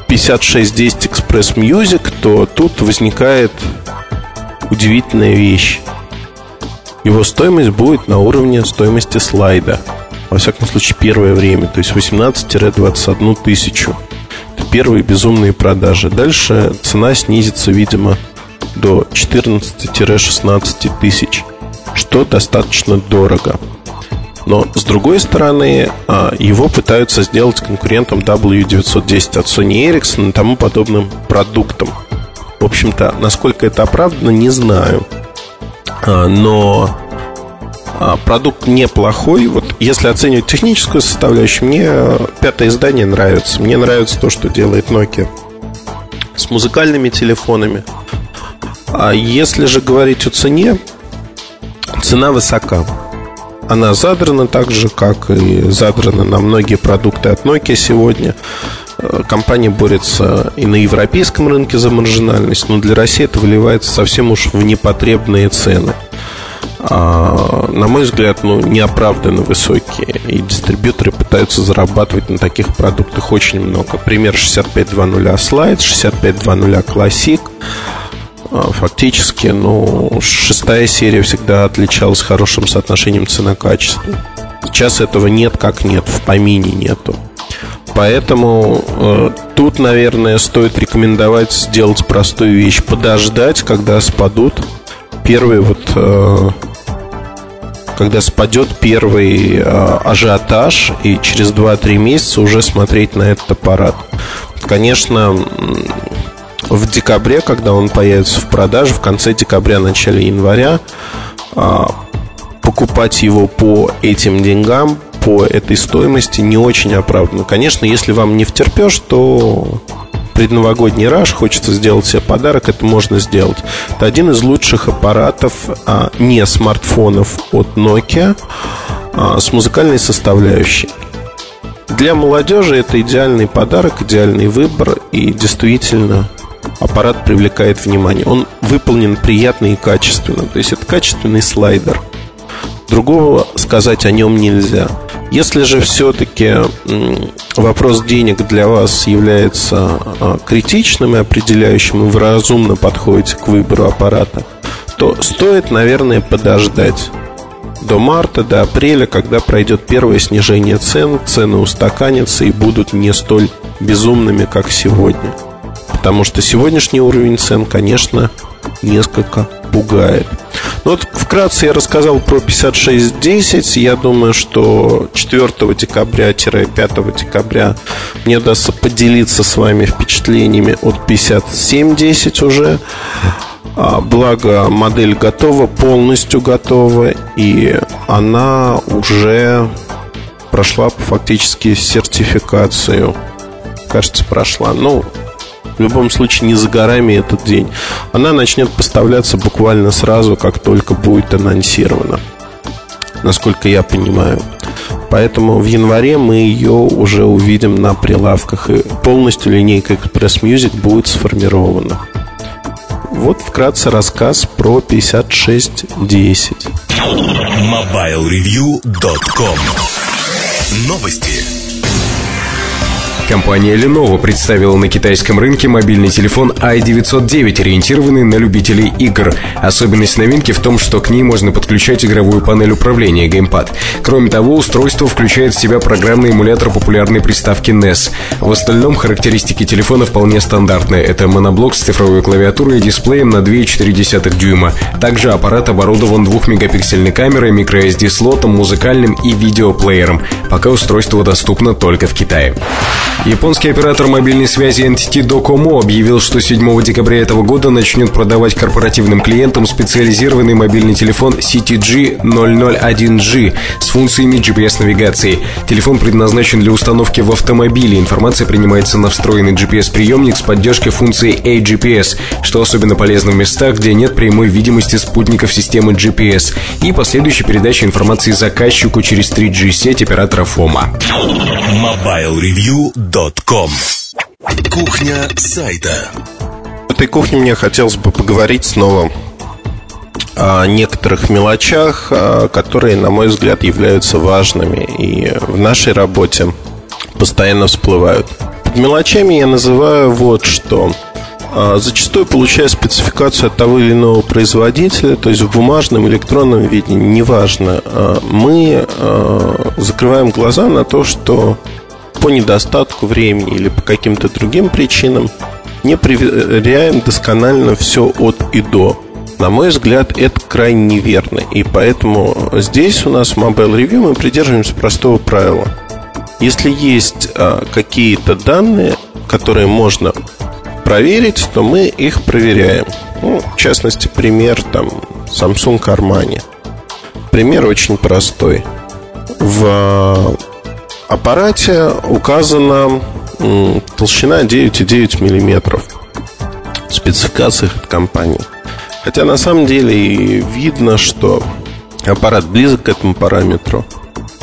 5610 Express Music, то тут возникает удивительная вещь. Его стоимость будет на уровне стоимости слайда. Во всяком случае, первое время, то есть 18-21 тысячу. Это первые безумные продажи. Дальше цена снизится, видимо, до 14-16 тысяч, что достаточно дорого. Но, с другой стороны, а, его пытаются сделать конкурентом W910 от Sony Ericsson и тому подобным продуктам. В общем-то, насколько это оправдано, не знаю. А, но а, продукт неплохой. Вот если оценивать техническую составляющую, мне пятое издание нравится. Мне нравится то, что делает Nokia с музыкальными телефонами. А если же говорить о цене, цена высока. Она задрана так же, как и задрана на многие продукты от Nokia сегодня. Э, компания борется и на европейском рынке за маржинальность, но для России это выливается совсем уж в непотребные цены. А, на мой взгляд, ну, неоправданно высокие. И дистрибьюторы пытаются зарабатывать на таких продуктах очень много. Пример 6520 Slide, 6520 Classic – а, фактически, ну, шестая серия всегда отличалась хорошим соотношением цена-качество. Сейчас этого нет как нет, в помине нету. Поэтому э, тут, наверное, стоит рекомендовать сделать простую вещь. Подождать, когда спадут первые вот... Э, когда спадет первый э, ажиотаж, и через 2-3 месяца уже смотреть на этот аппарат. Конечно, в декабре, когда он появится в продаже, в конце декабря, начале января, а, покупать его по этим деньгам, по этой стоимости не очень оправданно. Конечно, если вам не втерпешь, то предновогодний раш, хочется сделать себе подарок, это можно сделать. Это один из лучших аппаратов, а, не смартфонов от Nokia, а, с музыкальной составляющей. Для молодежи это идеальный подарок, идеальный выбор и действительно аппарат привлекает внимание. Он выполнен приятно и качественно. То есть это качественный слайдер. Другого сказать о нем нельзя. Если же все-таки вопрос денег для вас является а, критичным и определяющим, и вы разумно подходите к выбору аппарата, то стоит, наверное, подождать до марта, до апреля, когда пройдет первое снижение цен, цены устаканятся и будут не столь безумными, как сегодня. Потому что сегодняшний уровень цен, конечно, несколько пугает. Ну вот вкратце я рассказал про 5610. Я думаю, что 4 декабря-5 декабря мне удастся поделиться с вами впечатлениями от 5710 уже. А, благо модель готова, полностью готова, и она уже прошла фактически сертификацию. Кажется, прошла. Ну, любом случае не за горами этот день. Она начнет поставляться буквально сразу, как только будет анонсирована. Насколько я понимаю. Поэтому в январе мы ее уже увидим на прилавках. И полностью линейка Express Music будет сформирована. Вот вкратце рассказ про 5610. MobileReview.com Новости. Компания Lenovo представила на китайском рынке мобильный телефон i909, ориентированный на любителей игр. Особенность новинки в том, что к ней можно подключать игровую панель управления Gamepad. Кроме того, устройство включает в себя программный эмулятор популярной приставки NES. В остальном характеристики телефона вполне стандартные. Это моноблок с цифровой клавиатурой и дисплеем на 2,4 дюйма. Также аппарат оборудован 2-мегапиксельной камерой, microSD-слотом, музыкальным и видеоплеером. Пока устройство доступно только в Китае. Японский оператор мобильной связи NTT Docomo объявил, что 7 декабря этого года начнет продавать корпоративным клиентам специализированный мобильный телефон CTG 001G с функциями GPS-навигации. Телефон предназначен для установки в автомобиле. Информация принимается на встроенный GPS-приемник с поддержкой функции AGPS, что особенно полезно в местах, где нет прямой видимости спутников системы GPS и последующей передачи информации заказчику через 3G-сеть оператора FOMA. Mobile Review Кухня.com Кухня сайта В этой кухне мне хотелось бы поговорить снова о некоторых мелочах, а, которые, на мой взгляд, являются важными и в нашей работе постоянно всплывают. Под мелочами я называю вот что. а, зачастую получая спецификацию от того или иного производителя, то есть в бумажном, электронном виде, неважно, а, мы закрываем глаза на то, что по недостатку времени или по каким-то другим причинам не проверяем досконально все от и до. На мой взгляд, это крайне неверно. И поэтому здесь у нас в Mobile Review мы придерживаемся простого правила. Если есть а, какие-то данные, которые можно проверить, то мы их проверяем. Ну, в частности, пример там Samsung Armani. Пример очень простой. В аппарате указана толщина 9,9 мм в спецификациях от компании. Хотя на самом деле видно, что аппарат близок к этому параметру.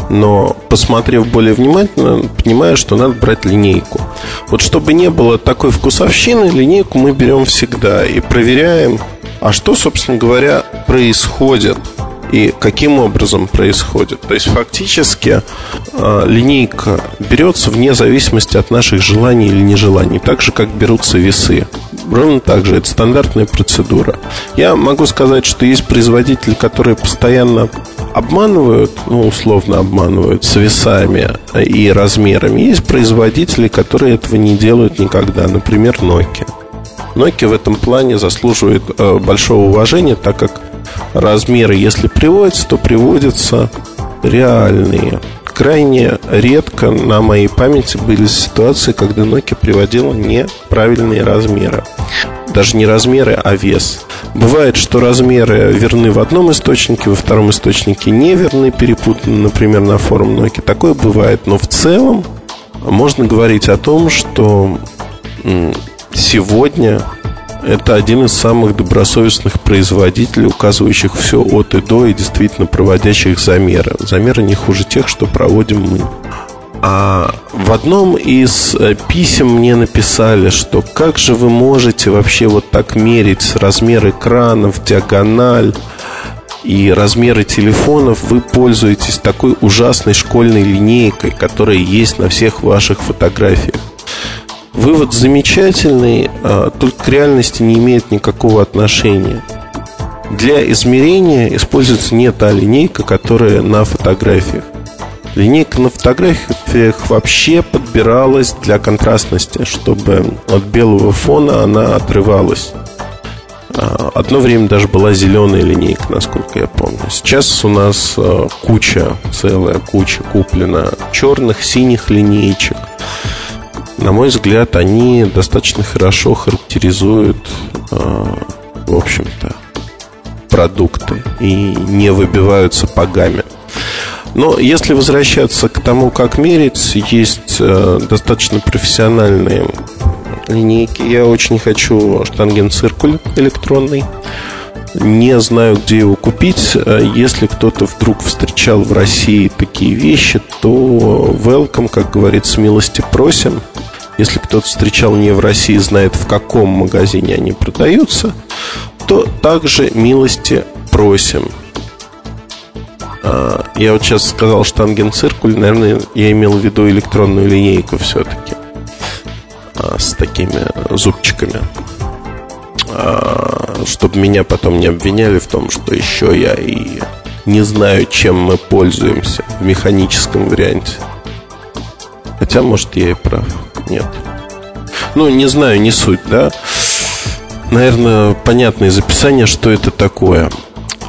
Но посмотрев более внимательно, понимаю, что надо брать линейку. Вот чтобы не было такой вкусовщины, линейку мы берем всегда и проверяем, а что, собственно говоря, происходит и каким образом происходит. То есть фактически э, линейка берется вне зависимости от наших желаний или нежеланий, так же как берутся весы. Ровно так же, это стандартная процедура. Я могу сказать, что есть производители, которые постоянно обманывают, ну, условно обманывают с весами и размерами. Есть производители, которые этого не делают никогда. Например, Nokia. Nokia в этом плане заслуживает э, большого уважения, так как размеры, если приводятся, то приводятся реальные. Крайне редко на моей памяти были ситуации, когда Nokia приводила неправильные размеры. Даже не размеры, а вес. Бывает, что размеры верны в одном источнике, во втором источнике не верны, перепутаны, например, на форум Nokia. Такое бывает, но в целом можно говорить о том, что сегодня это один из самых добросовестных производителей, указывающих все от и до и действительно проводящих замеры. Замеры не хуже тех, что проводим мы. А в одном из э, писем мне написали, что как же вы можете вообще вот так мерить размер экранов, диагональ и размеры телефонов, вы пользуетесь такой ужасной школьной линейкой, которая есть на всех ваших фотографиях. Вывод замечательный, а, только к реальности не имеет никакого отношения. Для измерения используется не та линейка, которая на фотографиях. Линейка на фотографиях вообще подбиралась для контрастности, чтобы от белого фона она отрывалась. А, одно время даже была зеленая линейка, насколько я помню. Сейчас у нас а, куча, целая куча куплена черных, синих линеечек на мой взгляд, они достаточно хорошо характеризуют, э, в общем-то, продукты и не выбиваются погами. Но если возвращаться к тому, как мерить, есть э, достаточно профессиональные линейки. Я очень хочу штангенциркуль электронный. Не знаю, где его купить. Э, если кто-то вдруг встречал в России такие вещи, то welcome, как говорится, милости просим. Если кто-то встречал не в России, знает, в каком магазине они продаются, то также милости просим. А, я вот сейчас сказал штангенциркуль, наверное, я имел в виду электронную линейку все-таки а, с такими зубчиками. А, чтобы меня потом не обвиняли в том, что еще я и не знаю, чем мы пользуемся в механическом варианте. Хотя, может, я и прав. Нет. Ну, не знаю, не суть, да. Наверное, понятное записание, что это такое.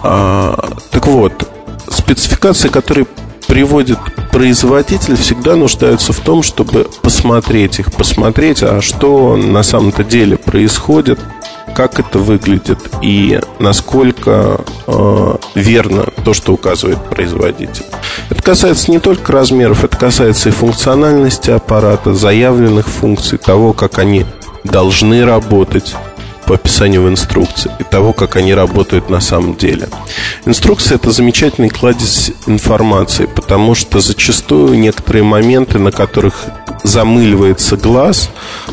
А, так вот, спецификации, которые приводит производитель, всегда нуждаются в том, чтобы посмотреть их, посмотреть, а что на самом-то деле происходит – как это выглядит и насколько э, верно то, что указывает производитель. Это касается не только размеров, это касается и функциональности аппарата, заявленных функций, того, как они должны работать по описанию в инструкции и того, как они работают на самом деле. Инструкция – это замечательный кладезь информации, потому что зачастую некоторые моменты, на которых замыливается глаз,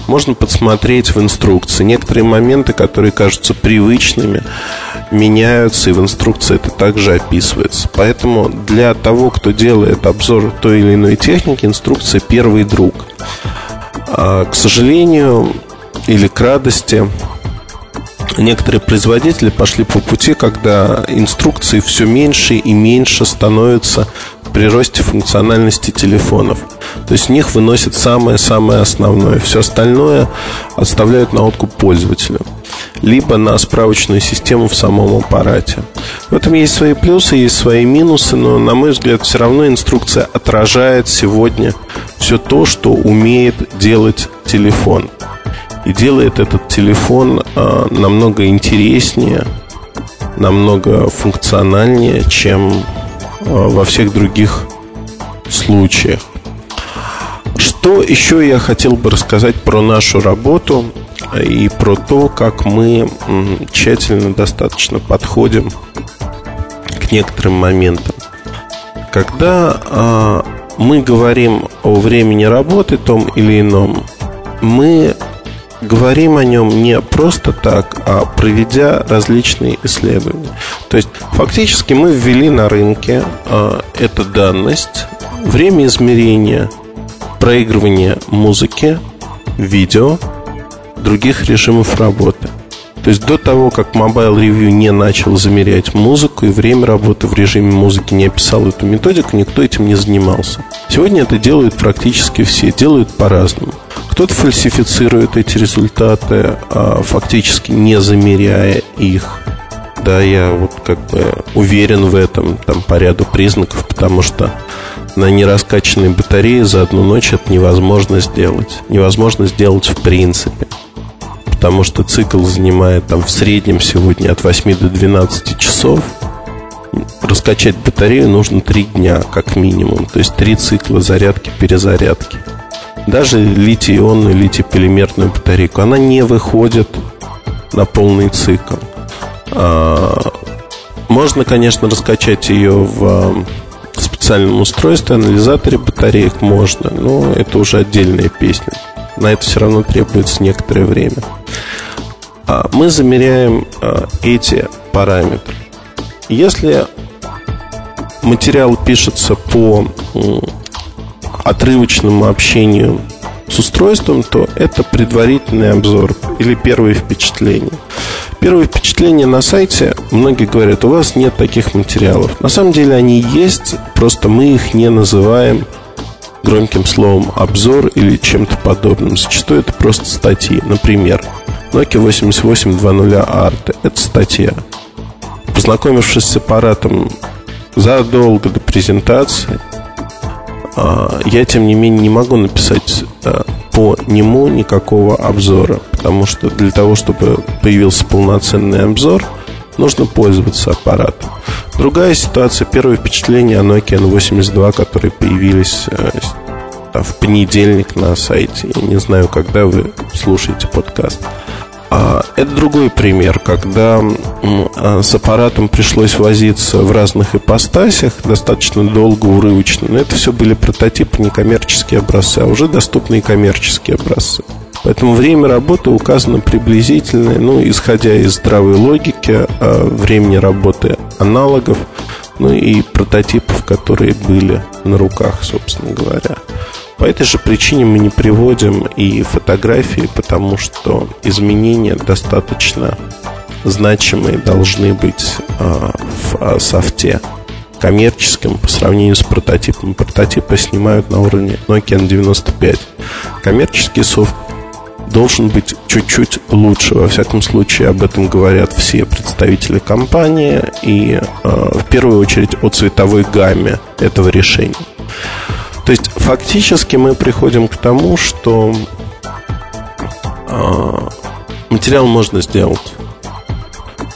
можно подсмотреть в инструкции. Некоторые моменты, которые кажутся привычными, меняются, и в инструкции это также описывается. Поэтому для того, кто делает обзор той или иной техники, инструкция первый друг. А, к сожалению, или к радости некоторые производители пошли по пути, когда инструкции все меньше и меньше становятся при росте функциональности телефонов. То есть в них выносят самое-самое основное. Все остальное оставляют на откуп пользователю. Либо на справочную систему в самом аппарате. В этом есть свои плюсы, есть свои минусы, но, на мой взгляд, все равно инструкция отражает сегодня все то, что умеет делать телефон. И делает этот телефон а, намного интереснее, намного функциональнее, чем во всех других случаях. Что еще я хотел бы рассказать про нашу работу и про то, как мы тщательно достаточно подходим к некоторым моментам. Когда э, мы говорим о времени работы том или ином, мы говорим о нем не просто так, а проведя различные исследования. То есть фактически мы ввели на рынке э, эту данность, время измерения проигрывания музыки, видео, других режимов работы. То есть до того, как Mobile Review не начал замерять музыку и время работы в режиме музыки не описал эту методику, никто этим не занимался. Сегодня это делают практически все, делают по-разному. Кто-то фальсифицирует эти результаты, а фактически не замеряя их. Да, я вот как бы уверен в этом там по ряду признаков, потому что на нераскачанной батарее за одну ночь это невозможно сделать. Невозможно сделать в принципе. Потому что цикл занимает там в среднем сегодня от 8 до 12 часов. Раскачать батарею нужно 3 дня как минимум. То есть 3 цикла зарядки, перезарядки даже литий-ионную, литий-полимерную батарейку, она не выходит на полный цикл. А, можно, конечно, раскачать ее в специальном устройстве, анализаторе батареек можно, но это уже отдельная песня. На это все равно требуется некоторое время. А, мы замеряем эти параметры. Если материал пишется по отрывочному общению с устройством, то это предварительный обзор или первые впечатления. Первые впечатления на сайте, многие говорят, у вас нет таких материалов. На самом деле они есть, просто мы их не называем громким словом обзор или чем-то подобным. Зачастую это просто статьи. Например, Nokia 8820 ART – это статья. Познакомившись с аппаратом задолго до презентации – а, я, тем не менее, не могу написать а, по нему никакого обзора, потому что для того, чтобы появился полноценный обзор, нужно пользоваться аппаратом. Другая ситуация, первое впечатление о Nokia N82, которые появились э, в понедельник на сайте. Я не знаю, когда вы слушаете подкаст. А, это другой пример, когда а, с аппаратом пришлось возиться в разных ипостасях достаточно долго, урывочно. Но это все были прототипы, не коммерческие образцы, а уже доступные коммерческие образцы. Поэтому время работы указано приблизительное, ну, исходя из здравой логики, а, времени работы аналогов, ну и прототипов, которые были на руках, собственно говоря. По этой же причине мы не приводим и фотографии, потому что изменения достаточно значимые должны быть э, в софте коммерческом по сравнению с прототипом. Прототипы снимают на уровне Nokia N95. Коммерческий софт должен быть чуть-чуть лучше. Во всяком случае, об этом говорят все представители компании и э, в первую очередь о цветовой гамме этого решения. То есть фактически мы приходим к тому, что э, материал можно сделать.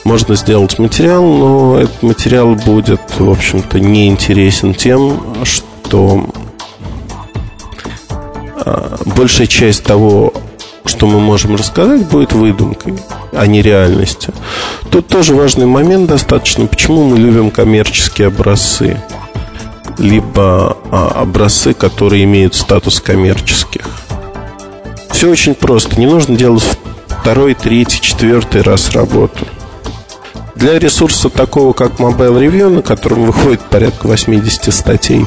Можно сделать материал, но этот материал будет, в общем-то, неинтересен тем, что э, большая часть того, что мы можем рассказать, будет выдумкой, а не реальностью. Тут тоже важный момент достаточно, почему мы любим коммерческие образцы либо а, образцы, которые имеют статус коммерческих. Все очень просто. Не нужно делать второй, третий, четвертый раз работу. Для ресурса такого, как Mobile Review, на котором выходит порядка 80 статей,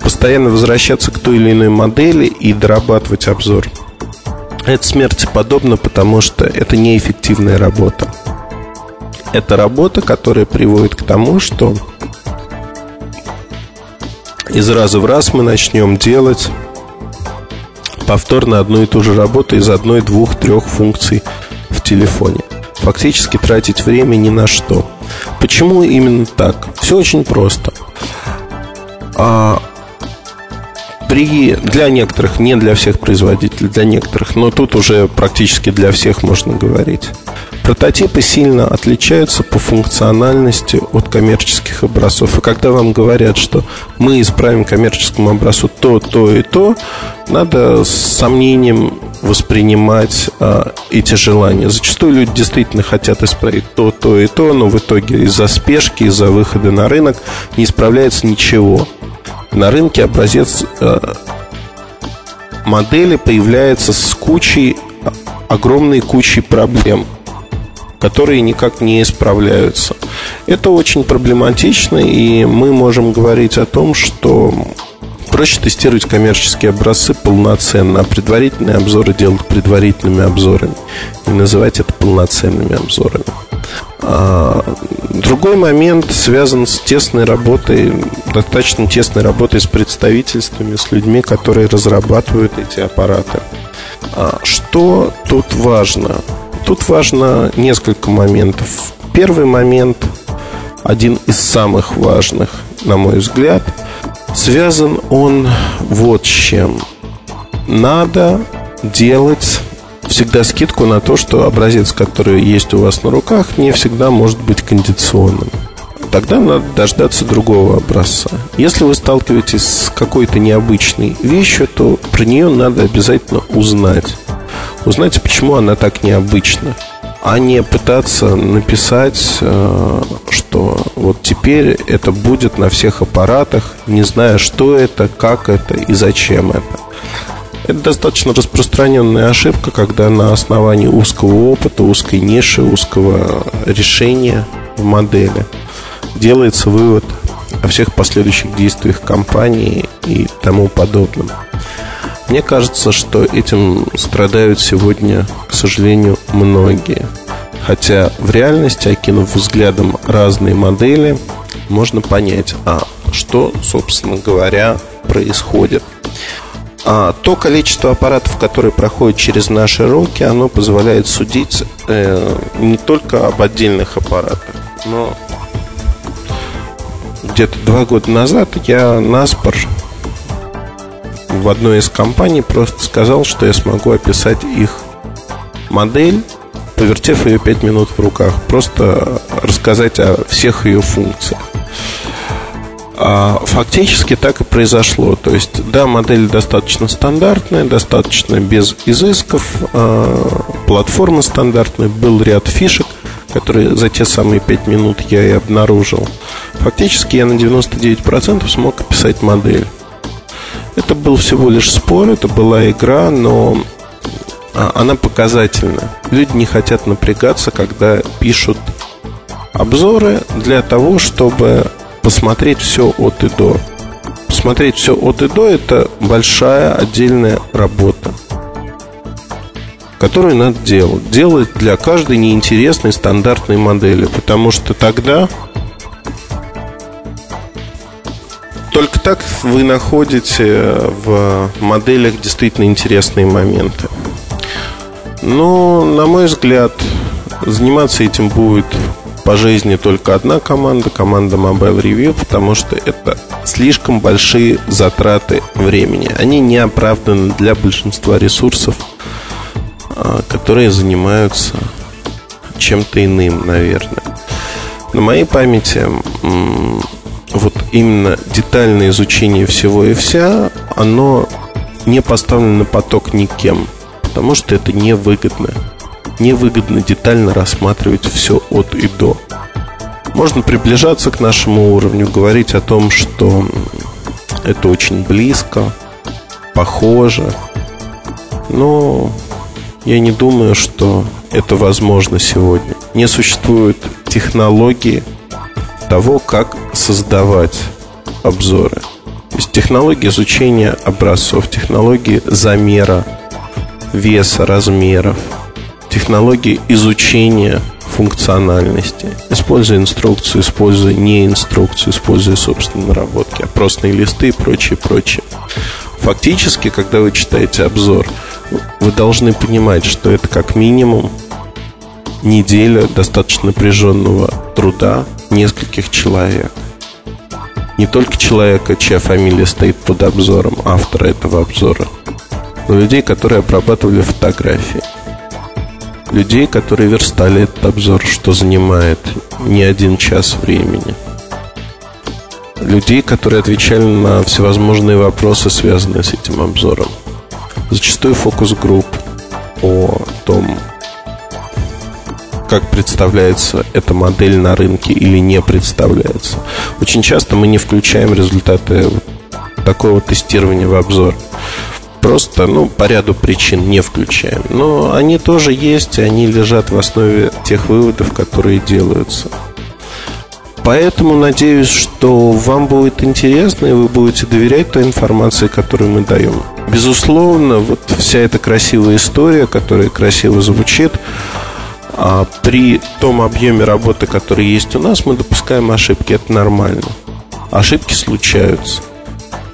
постоянно возвращаться к той или иной модели и дорабатывать обзор Это смерти подобно, потому что это неэффективная работа. Это работа, которая приводит к тому, что из раза в раз мы начнем делать повторно одну и ту же работу из одной, двух, трех функций в телефоне. Фактически тратить время ни на что. Почему именно так? Все очень просто. А, при, для некоторых, не для всех производителей, для некоторых, но тут уже практически для всех можно говорить. Прототипы сильно отличаются по функциональности от коммерческих образцов. И когда вам говорят, что мы исправим коммерческому образцу то, то и то, надо с сомнением воспринимать а, эти желания. Зачастую люди действительно хотят исправить то, то и то, но в итоге из-за спешки, из-за выхода на рынок не исправляется ничего. На рынке образец а, модели появляется с кучей, огромной кучей проблем – которые никак не исправляются. Это очень проблематично, и мы можем говорить о том, что проще тестировать коммерческие образцы полноценно, а предварительные обзоры делать предварительными обзорами и называть это полноценными обзорами. А, другой момент связан с тесной работой, достаточно тесной работой с представительствами, с людьми, которые разрабатывают эти аппараты. А, что тут важно? Тут важно несколько моментов. Первый момент, один из самых важных, на мой взгляд, связан он вот с чем. Надо делать всегда скидку на то, что образец, который есть у вас на руках, не всегда может быть кондиционным. Тогда надо дождаться другого образца. Если вы сталкиваетесь с какой-то необычной вещью, то про нее надо обязательно узнать. Узнайте, почему она так необычна а не пытаться написать, э, что вот теперь это будет на всех аппаратах, не зная, что это, как это и зачем это. Это достаточно распространенная ошибка, когда на основании узкого опыта, узкой ниши, узкого решения в модели делается вывод о всех последующих действиях компании и тому подобном. Мне кажется, что этим страдают сегодня, к сожалению, многие. Хотя в реальности, окинув взглядом разные модели, можно понять, а что, собственно говоря, происходит. А то количество аппаратов, которые проходят через наши руки, оно позволяет судить э, не только об отдельных аппаратах, но где-то два года назад я наспор в одной из компаний просто сказал, что я смогу описать их модель, повертев ее 5 минут в руках. Просто рассказать о всех ее функциях. А фактически так и произошло. То есть, да, модель достаточно стандартная, достаточно без изысков, а, платформа стандартная, был ряд фишек, которые за те самые 5 минут я и обнаружил. Фактически я на 99% смог описать модель. Это был всего лишь спор, это была игра, но а, она показательна. Люди не хотят напрягаться, когда пишут обзоры для того, чтобы посмотреть все от и до. Посмотреть все от и до – это большая отдельная работа, которую надо делать. Делать для каждой неинтересной стандартной модели, потому что тогда Только так вы находите в моделях действительно интересные моменты. Но, на мой взгляд, заниматься этим будет по жизни только одна команда, команда Mobile Review, потому что это слишком большие затраты времени. Они не оправданы для большинства ресурсов, а, которые занимаются чем-то иным, наверное. На моей памяти вот именно детальное изучение всего и вся, оно не поставлено на поток никем, потому что это невыгодно. Невыгодно детально рассматривать все от и до. Можно приближаться к нашему уровню, говорить о том, что это очень близко, похоже, но я не думаю, что это возможно сегодня. Не существует технологии, того, как создавать обзоры. То есть технологии изучения образцов, технологии замера веса, размеров, технологии изучения функциональности. Используя инструкцию, используя не инструкцию, используя собственные наработки, опросные листы и прочее, прочее. Фактически, когда вы читаете обзор, вы должны понимать, что это как минимум неделя достаточно напряженного труда нескольких человек. Не только человека, чья фамилия стоит под обзором, автора этого обзора, но людей, которые обрабатывали фотографии. Людей, которые верстали этот обзор, что занимает не один час времени. Людей, которые отвечали на всевозможные вопросы, связанные с этим обзором. Зачастую фокус-групп о том, как представляется эта модель на рынке или не представляется. Очень часто мы не включаем результаты такого тестирования в обзор. Просто, ну, по ряду причин не включаем. Но они тоже есть, и они лежат в основе тех выводов, которые делаются. Поэтому надеюсь, что вам будет интересно, и вы будете доверять той информации, которую мы даем. Безусловно, вот вся эта красивая история, которая красиво звучит, при том объеме работы, который есть у нас, мы допускаем ошибки. Это нормально. Ошибки случаются.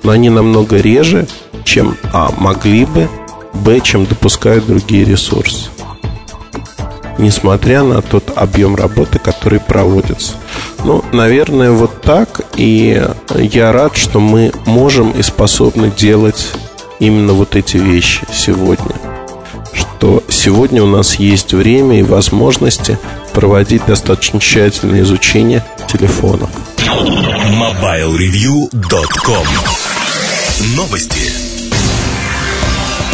Но они намного реже, чем А. Могли бы, Б. Чем допускают другие ресурсы. Несмотря на тот объем работы, который проводится. Ну, наверное, вот так. И я рад, что мы можем и способны делать именно вот эти вещи сегодня что сегодня у нас есть время и возможности проводить достаточно тщательное изучение телефонов. MobileReview.com Новости.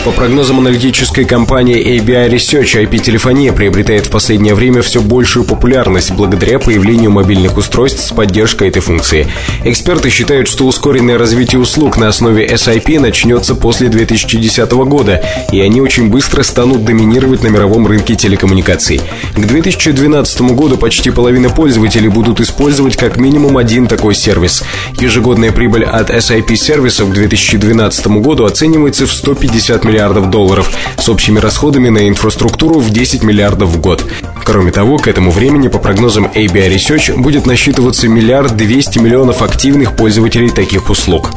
По прогнозам аналитической компании ABI Research, IP-телефония приобретает в последнее время все большую популярность благодаря появлению мобильных устройств с поддержкой этой функции. Эксперты считают, что ускоренное развитие услуг на основе SIP начнется после 2010 года, и они очень быстро станут доминировать на мировом рынке телекоммуникаций. К 2012 году почти половина пользователей будут использовать как минимум один такой сервис. Ежегодная прибыль от SIP-сервисов к 2012 году оценивается в 150 миллиардов долларов с общими расходами на инфраструктуру в 10 миллиардов в год. Кроме того, к этому времени, по прогнозам ABI Research, будет насчитываться миллиард 200 миллионов активных пользователей таких услуг.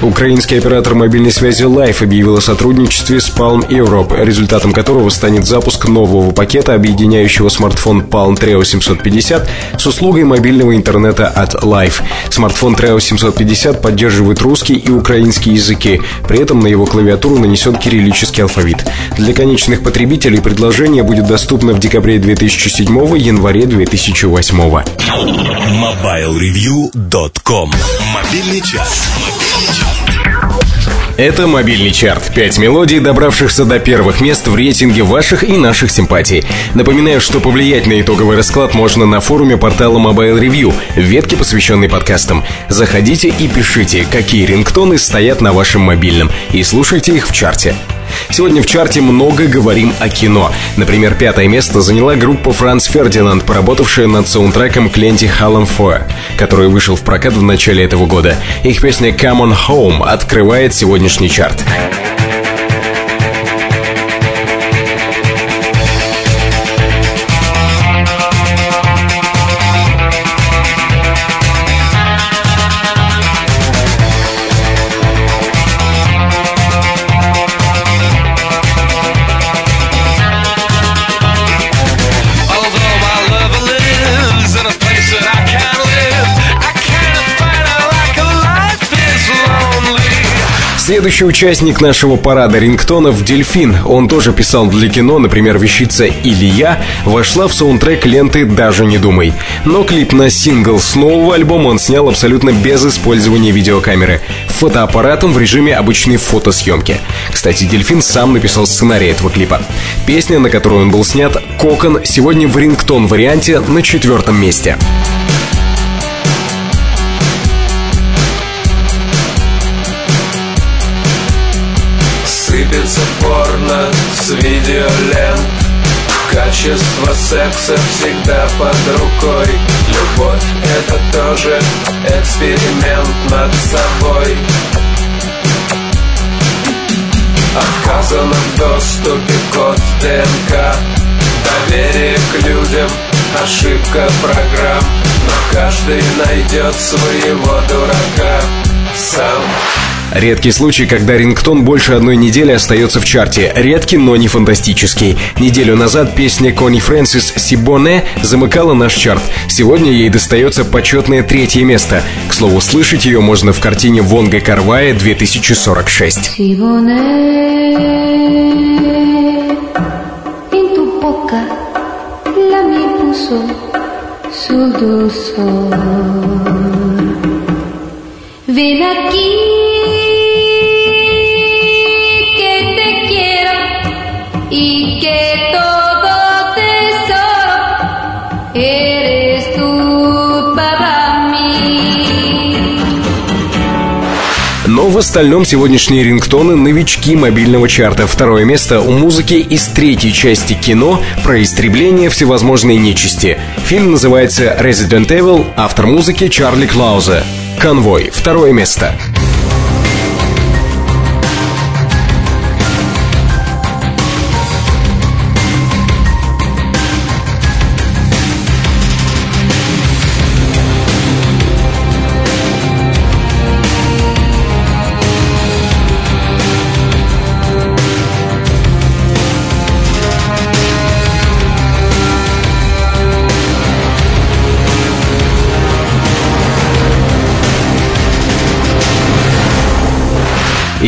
Украинский оператор мобильной связи Life объявил о сотрудничестве с Palm Europe, результатом которого станет запуск нового пакета, объединяющего смартфон Palm Treo 750 с услугой мобильного интернета от Life. Смартфон Treo 750 поддерживает русский и украинский языки, при этом на его клавиатуру нанесен кириллический алфавит. Для конечных потребителей предложение будет доступно в декабре 2007 январе 2008 MobileReview.com Мобильный час. Мобильный час. Это мобильный чарт. Пять мелодий, добравшихся до первых мест в рейтинге ваших и наших симпатий. Напоминаю, что повлиять на итоговый расклад можно на форуме портала Mobile Review, ветке, посвященной подкастам. Заходите и пишите, какие рингтоны стоят на вашем мобильном, и слушайте их в чарте. Сегодня в чарте много говорим о кино. Например, пятое место заняла группа Франц Фердинанд, поработавшая над саундтреком к ленте Hallam Four, который вышел в прокат в начале этого года. Их песня Come On Home открывает сегодняшний чарт. Следующий участник нашего парада рингтонов – Дельфин. Он тоже писал для кино, например, вещица «Илья» вошла в саундтрек ленты «Даже не думай». Но клип на сингл с нового альбома он снял абсолютно без использования видеокамеры. Фотоаппаратом в режиме обычной фотосъемки. Кстати, Дельфин сам написал сценарий этого клипа. Песня, на которую он был снят, «Кокон», сегодня в рингтон варианте на четвертом месте. сыпется с видеолент. Качество секса всегда под рукой. Любовь это тоже эксперимент над собой. Отказано в доступе код ДНК. Доверие к людям, ошибка программ. Но каждый найдет своего дурака Редкий случай, когда рингтон больше одной недели остается в чарте. Редкий, но не фантастический. Неделю назад песня Кони Фрэнсис «Сибоне» замыкала наш чарт. Сегодня ей достается почетное третье место. К слову, слышать ее можно в картине Вонга Карвая 2046. Ven aquí. Но в остальном сегодняшние рингтоны – новички мобильного чарта. Второе место у музыки из третьей части кино про истребление всевозможной нечисти. Фильм называется Resident Evil, автор музыки Чарли Клаузе. Конвой. Второе место.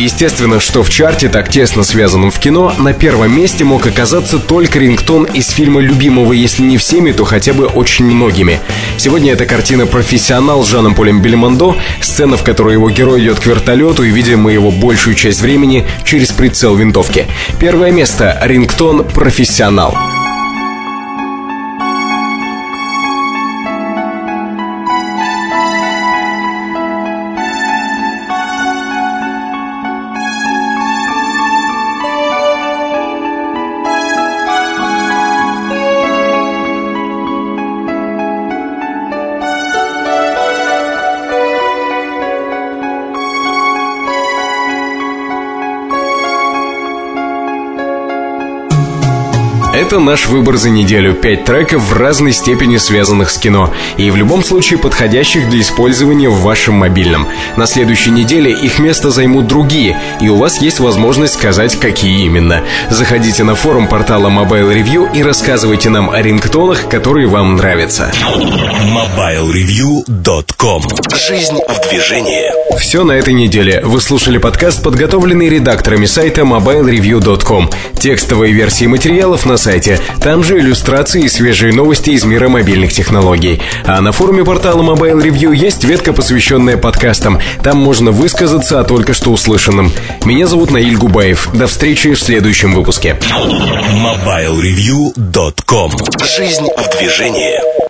Естественно, что в чарте, так тесно связанном в кино, на первом месте мог оказаться только рингтон из фильма любимого, если не всеми, то хотя бы очень многими. Сегодня эта картина «Профессионал» с Жаном Полем Бельмондо, сцена, в которой его герой идет к вертолету, и видим мы его большую часть времени через прицел винтовки. Первое место — рингтон «Профессионал». Это наш выбор за неделю. Пять треков в разной степени связанных с кино. И в любом случае подходящих для использования в вашем мобильном. На следующей неделе их место займут другие. И у вас есть возможность сказать, какие именно. Заходите на форум портала Mobile Review и рассказывайте нам о рингтонах, которые вам нравятся. MobileReview.com Жизнь в движении. Все на этой неделе. Вы слушали подкаст, подготовленный редакторами сайта MobileReview.com. Текстовые версии материалов на сайте сайте. Там же иллюстрации и свежие новости из мира мобильных технологий. А на форуме портала Mobile Review есть ветка, посвященная подкастам. Там можно высказаться о только что услышанном. Меня зовут Наиль Губаев. До встречи в следующем выпуске. MobileReview.com Жизнь в движении.